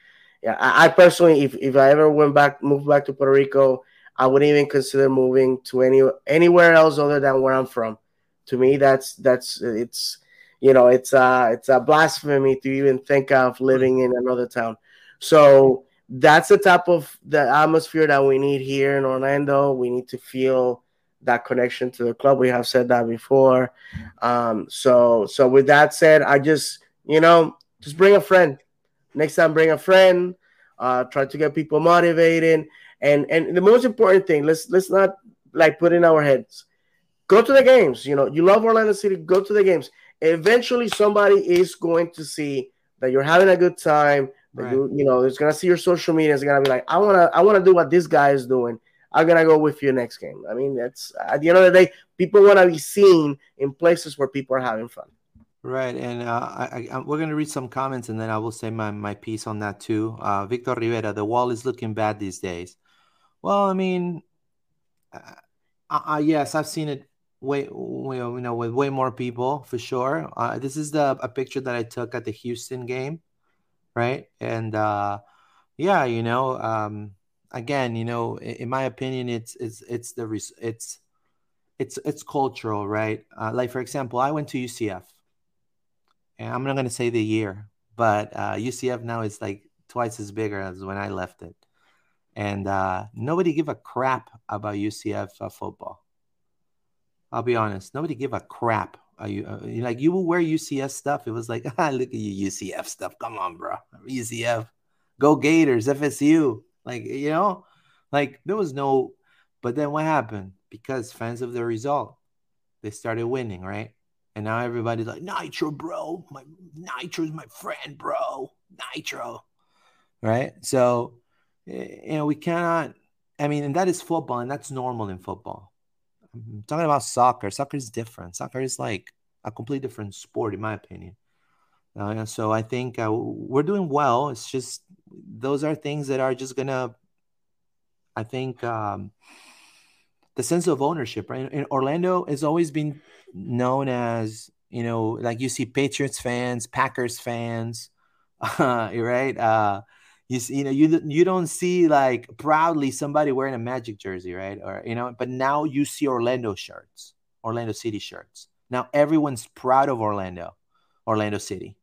Yeah, I, I personally, if, if I ever went back, moved back to Puerto Rico, I wouldn't even consider moving to any anywhere else other than where I'm from to me that's that's it's you know it's uh it's a blasphemy to even think of living in another town so that's the type of the atmosphere that we need here in orlando we need to feel that connection to the club we have said that before um so so with that said i just you know just bring a friend next time bring a friend uh try to get people motivated and and the most important thing let's let's not like put in our heads Go to the games. You know, you love Orlando City, go to the games. Eventually, somebody is going to see that you're having a good time. That right. you, you know, is gonna see your social media. Is gonna be like, I wanna, I wanna do what this guy is doing. I'm gonna go with you next game. I mean, that's at the end of the day, people want to be seen in places where people are having fun. Right, and uh, I, I, we're gonna read some comments, and then I will say my my piece on that too. Uh, Victor Rivera, the wall is looking bad these days. Well, I mean, uh, uh yes, I've seen it way, you know, with way more people for sure. Uh, this is the a picture that I took at the Houston game, right? And uh, yeah, you know, um, again, you know, in, my opinion, it's it's it's the res- it's it's it's cultural, right? Uh, like for example, I went to UCF, and I'm not gonna say the year, but uh, UCF now is like twice as bigger as when I left it, and uh, nobody give a crap about UCF uh, football I'll be honest. Nobody give a crap. You uh, like you will wear UCF stuff? It was like, ah, look at you UCF stuff. Come on, bro. UCF, go Gators, FSU. Like you know, like there was no. But then what happened? Because fans of the result, they started winning, right? And now everybody's like, Knightro, bro. My Knightro's my friend, bro. Knightro, right? So, you know, we cannot. I mean, and that is football, and that's normal in football I'm talking about soccer. Soccer is different. Soccer is like a completely different sport, in my opinion. Uh, so I think uh, we're doing well. It's just those are things that are just gonna, I think, um, the sense of ownership. Right, in Orlando has always been known as you know, like you see Patriots fans, Packers fans, uh, right? Uh, you see, you know you you don't see like proudly somebody wearing a Magic jersey, right? Or you know, but now you see Orlando shirts, Orlando City shirts. Now everyone's proud of Orlando, Orlando City,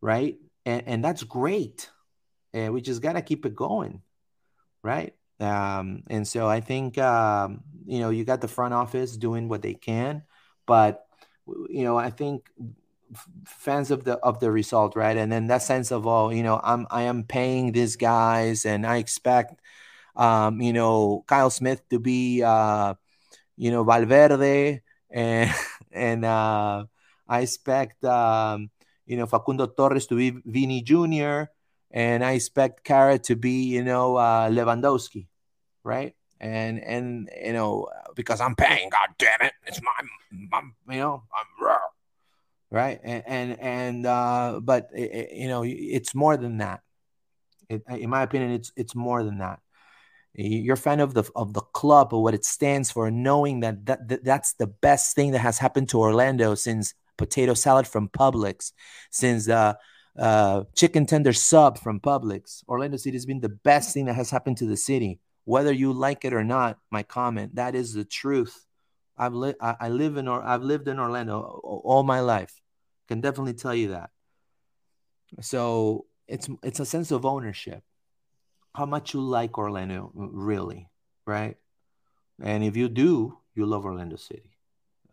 right? And and that's great. And we just gotta keep it going, right? Um, and so I think um, you know you got the front office doing what they can, but you know I think fans of the of the result, right? And then that sense of oh, you know, I'm I am paying these guys, and I expect, um, you know, Kyle Smith to be, uh, you know, Valverde, and and uh, I expect, um, you know, Facundo Torres to be Vini Jr. and I expect Kara to be, you know, uh, Lewandowski, right? And and you know, because I'm paying, god damn it, it's my, my you know, I'm right? And and, and uh but it, you know it's more than that. It, in my opinion it's it's more than that. You're a fan of the of the club or what it stands for knowing that, that, that that's the best thing that has happened to orlando since potato salad from publix since uh uh, chicken tender sub from Publix. Orlando City has been the best thing that has happened to the city. Whether you like it or not, my comment that is the truth. I've lived. I live in or I've lived in Orlando all my life. Can definitely tell you that. So it's it's a sense of ownership. How much you like Orlando, really, right? And if you do, you love Orlando City.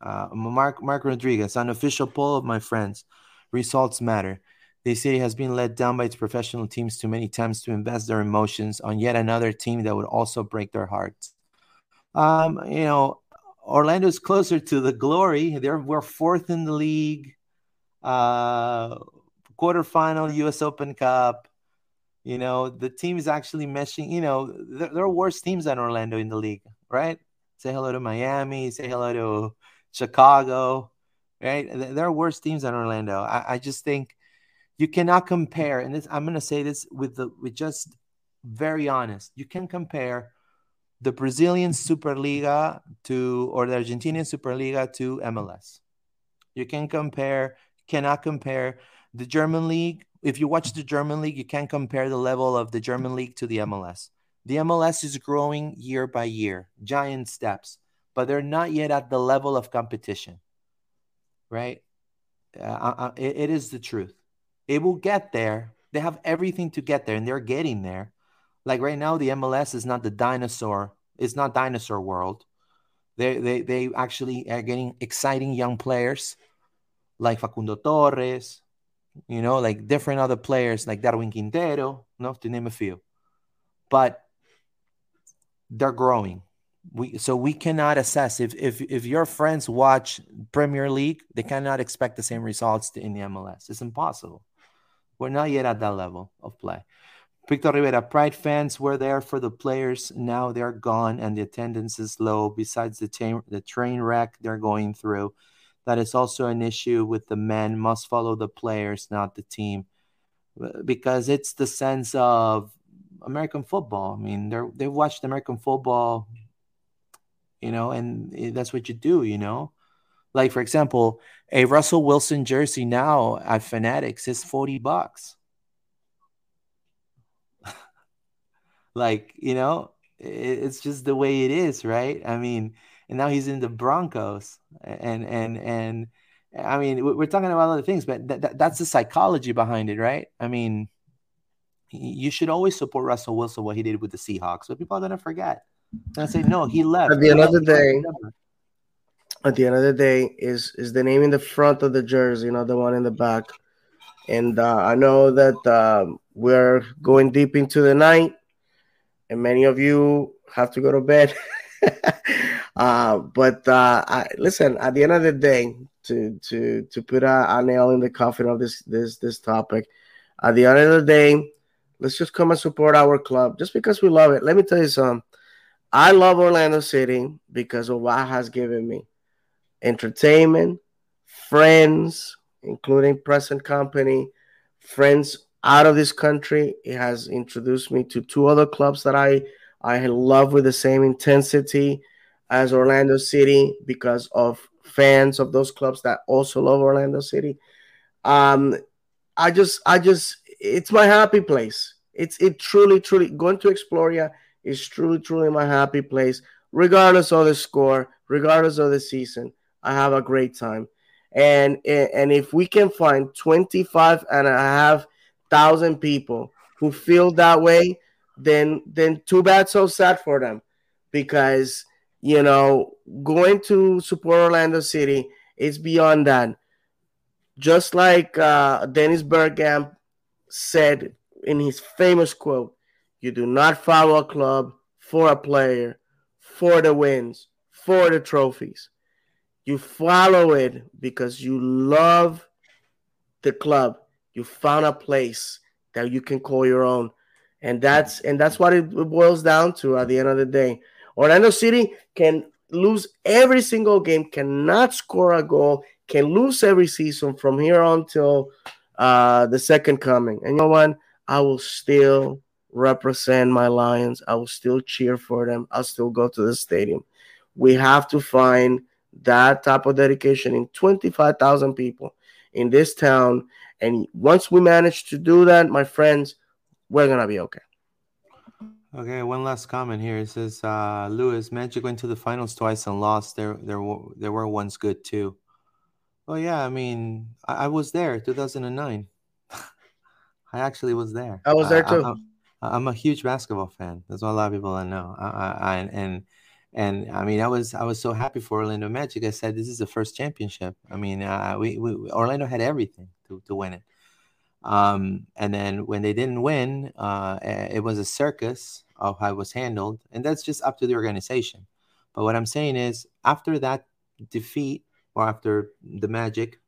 Uh, Mark Mark Rodriguez, an official poll of my friends, results matter. The city has been let down by its professional teams too many times to invest their emotions on yet another team that would also break their hearts. Um, you know, Orlando's closer to the glory. They're we're fourth in the league, uh, quarterfinal U.S. Open Cup. You know, the team is actually meshing. You know, there, there, are worse teams than Orlando in the league, right? Say hello to Miami. Say hello to Chicago, right? There are worse teams than Orlando. I, I just think you cannot compare. And this, I'm going to say this with the with just very honest. You can compare the Brazilian Superliga to or the Argentinian Superliga to MLS. You can compare, cannot compare the German league. If you watch the German league, you can't compare the level of the German league to the MLS. The MLS is growing year by year, giant steps, but they're not yet at the level of competition. Right? Uh, uh, uh it, it is the truth. It will get there. They have everything to get there, and they're getting there. Like right now, the MLS is not the dinosaur. It's not dinosaur world. They they they actually are getting exciting young players like Facundo Torres, you know, like different other players like Darwin Quintero, you know, to name a few. But they're growing. We so we cannot assess if if if your friends watch Premier League, they cannot expect the same results in the MLS. It's impossible. We're not yet at that level of play. Victor Rivera, Pride fans were there for the players. Now they're gone and the attendance is low. Besides the, ta- the train wreck they're going through, that is also an issue with the men must follow the players, not the team, because it's the sense of American football. I mean, they're they've watched American football, you know, and eh, that's what you do, you know. Like for example, a Russell Wilson jersey now at Fanatics is forty bucks. Like you know it's just the way it is right? I mean and now he's in the broncos and and and i mean we're talking about other things but th- th- that's the psychology behind it right? I mean you should always support russell wilson what he did with the seahawks but people are going to forget. And i say no he left. End of the day at the end of the day is is the name in the front of the jersey not the one in the back and uh, i know that um, we're going deep into the night and many of you have to go to bed. uh, but uh, I, listen, at the end of the day, to to to put a, a, nail in the coffin of this this this topic, at the end of the day, let's just come and support our club just because we love it. Let me tell you something. I love Orlando City because of what has given me entertainment, friends, including present company, friends out of this country. It has introduced me to two other clubs that I I love with the same intensity as Orlando City because of fans of those clubs that also love Orlando City. Um, I just I just it's my happy place. It's it truly truly going to Exploria is truly truly my happy place, regardless of the score, regardless of the season. I have a great time. And and if we can find 25 and a half thousand people who feel that way, then then too bad, so sad for them, because you know going to support Orlando City is beyond that. just like uh, Dennis Bergkamp said in his famous quote, "You do not follow a club for a player, for the wins, for the trophies. You follow it because you love the club. You found a place that you can call your own." And that's and that's what it boils down to at the end of the day. Orlando City can lose every single game, cannot score a goal, can lose every season from here on till uh, the second coming. And you know what? I will still represent my Lions. I will still cheer for them. I'll still go to the stadium. We have to find that type of dedication in 25,000 people in this town. And once we manage to do that, my friends, we're going to be okay. Okay, one last comment here. It says, uh, Lewis, Magic went to the finals twice and lost. There, there, there were ones good too. Oh yeah, I mean, I, I was there, 2009. I actually was there. I was there too. I, am a huge basketball fan. That's what a lot of people I know. I, I, and and I mean, I was I was so happy for Orlando Magic. I said, this is the first championship. I mean, uh, we, we Orlando had everything to to win it. Um, and then when they didn't win, uh, it was a circus of how it was handled, and that's just up to the organization. But what I'm saying is, after that defeat, or after the Magic,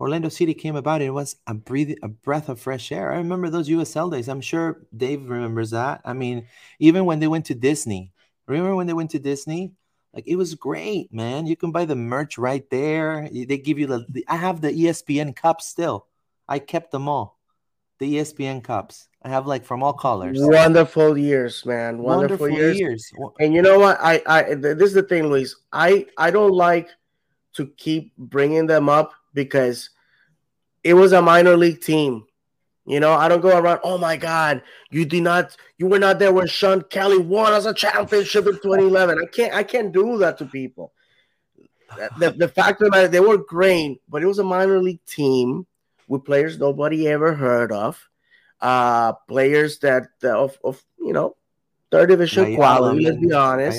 Orlando City came about. It was a breath, a breath of fresh air. I remember those USL days. I'm sure Dave remembers that. I mean, even when they went to Disney, remember when they went to Disney? Like it was great, man. You can buy the merch right there. They give you the. the I have the ESPN cups still. I kept them all. The ESPN cups. I have like from all colors. Wonderful years, man. Wonderful, Wonderful years. years. And you know what? I, I, this is the thing, Luis. I, I don't like to keep bringing them up because it was a minor league team. You know, I don't go around. Oh my God, you did not, you were not there when Sean Kelly won as a championship in 2011. I can't, I can't do that to people. The, the fact of the matter, they were great, but it was a minor league team with players nobody ever heard of, uh, players that uh, of, of you know third division Gallardo, quality. Let's be honest.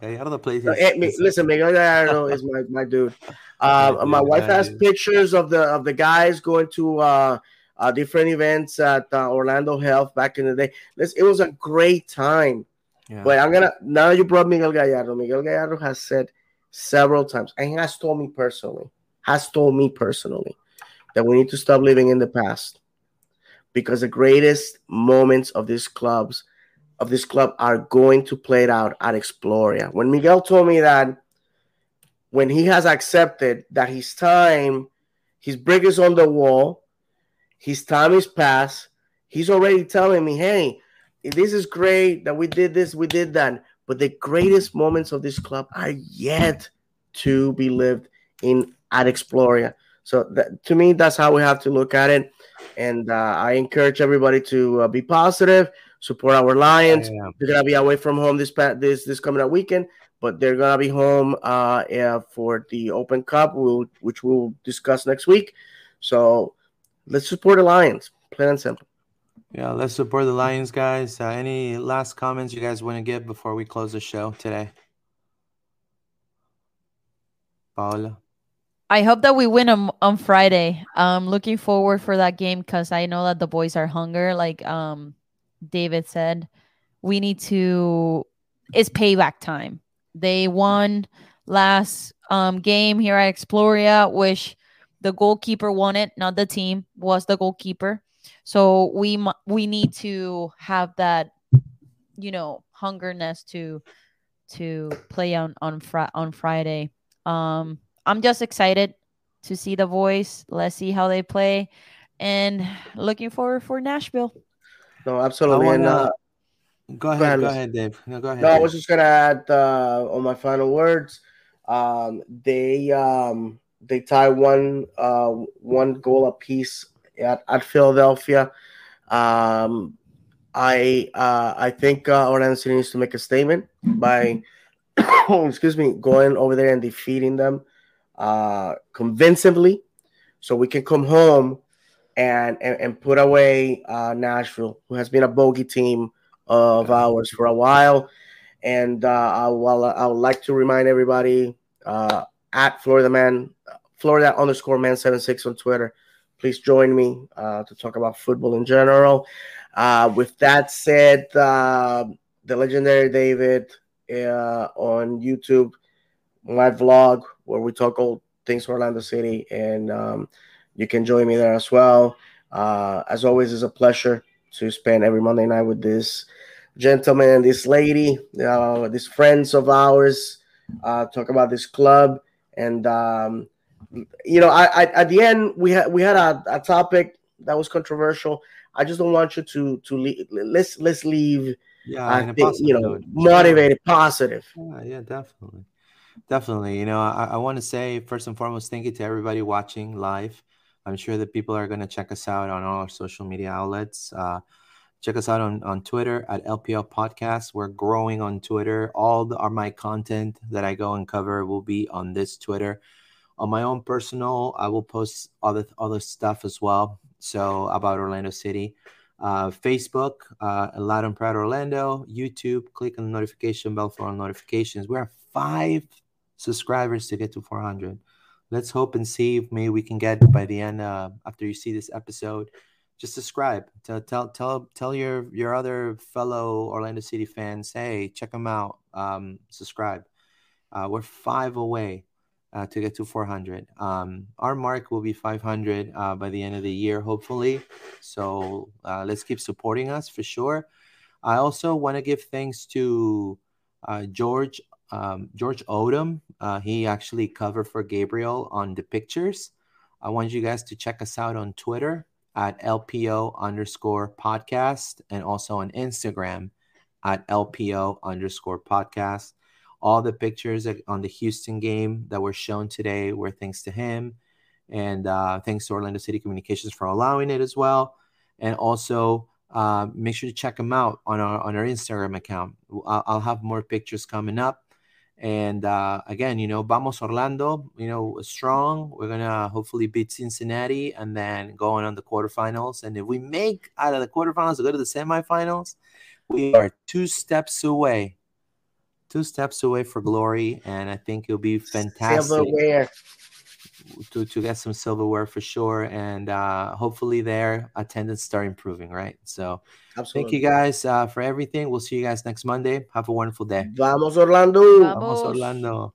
Gallardo plays. Uh, listen, Miguel Gallardo is my, my dude. Uh, my wife has pictures of the of the guys going to uh, uh, different events at uh, Orlando Health back in the day. It was a great time. Yeah. But I'm gonna now you brought Miguel Gallardo. Miguel Gallardo has said several times and he has told me personally, has told me personally that we need to stop living in the past because the greatest moments of these clubs of this club are going to play it out at Exploria. When Miguel told me that when he has accepted that his time, his brick is on the wall, his time is past, he's already telling me, hey, this is great that we did this, we did that. But the greatest moments of this club are yet to be lived in at Exploria. So that, to me, that's how we have to look at it. And uh, I encourage everybody to uh, be positive, support our Lions. They're gonna be away from home this this this coming up weekend, but they're gonna be home uh, for the Open Cup, we'll, which we'll discuss next week. So let's support the Lions, plain and simple. Yeah, let's support the Lions, guys. Uh, any last comments you guys want to give before we close the show today? Paola. I hope that we win on, on Friday. I'm looking forward for that game because I know that the boys are hunger. Like um, David said, we need to. It's payback time. They won last um, game here at Exploria, which the goalkeeper won it, not the team. Was the goalkeeper. So we we need to have that, you know, hungerness to to play on on fr- on Friday. Um, I'm just excited to see the voice. Let's see how they play, and looking forward for Nashville. No, absolutely. Wanna, and, uh, go ahead, go ahead, go ahead, Dave. No, go ahead. No, Dave. I was just gonna add uh, on my final words. Um, they um, they tie one uh, one goal apiece at, at Philadelphia. Um, I uh, I think uh, Orlando City needs to make a statement by excuse me going over there and defeating them uh, convincingly, so we can come home and and, and put away uh, Nashville, who has been a bogey team of ours for a while. And uh, I, well, I would like to remind everybody uh, at Florida Man Florida underscore man 76 on Twitter. Please join me uh, to talk about football in general. Uh, with that said, uh, the legendary David uh, on YouTube, my vlog where we talk all things Orlando City, and um, you can join me there as well. Uh, as always, it's a pleasure to spend every Monday night with this gentleman, this lady, uh, these friends of ours, talk about this club, and um, you know, I, I, at the end we had we had a, a topic that was controversial. I just don't want you to to leave, let's let's leave. Yeah, think, you know, note. motivated, positive. Yeah, yeah, definitely, definitely. You know, I, I want to say first and foremost, thank you to everybody watching live. I'm sure that people are going to check us out on all our social media outlets. Uh, check us out on, on Twitter at LPO Podcast. We're growing on Twitter. All the, our my content that I go and cover will be on this Twitter. On my own personal, I will post other other stuff as well. So about Orlando City, uh, Facebook, uh, Loud Proud Orlando, YouTube. Click on the notification bell for all notifications. We are five subscribers to get to 400. Let's hope and see if maybe we can get by the end uh, after you see this episode. Just subscribe. Tell tell tell tell your your other fellow Orlando City fans, hey, check them out. Um, subscribe. Uh, we're five away uh, to get to 400. Um, our mark will be 500 uh, by the end of the year, hopefully. So uh, let's keep supporting us for sure. I also want to give thanks to uh, George um, George Odom. Uh, he actually covered for Gabriel on the pictures. I want you guys to check us out on Twitter at LPO underscore podcast and also on Instagram at LPO underscore podcast. All the pictures on the Houston game that were shown today were thanks to him. And uh, thanks to Orlando City Communications for allowing it as well. And also, uh, make sure to check him out on our on our Instagram account. I'll, I'll have more pictures coming up. And uh, again, you know, vamos Orlando, you know, strong. We're gonna hopefully beat Cincinnati and then go on on the quarterfinals. And if we make out of the quarterfinals to go to the semifinals, we are two steps away two steps away for glory, and I think it'll be fantastic. Silverware. To, to get some silverware for sure, and uh, hopefully their attendance start improving, right? So, Absolutely. thank you guys uh, for everything. We'll see you guys next Monday. Have a wonderful day. Vamos Orlando. Vamos, Vamos Orlando.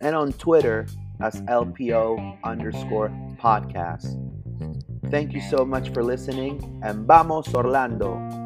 and on Twitter as LPO underscore podcast. Thank you so much for listening and vamos Orlando!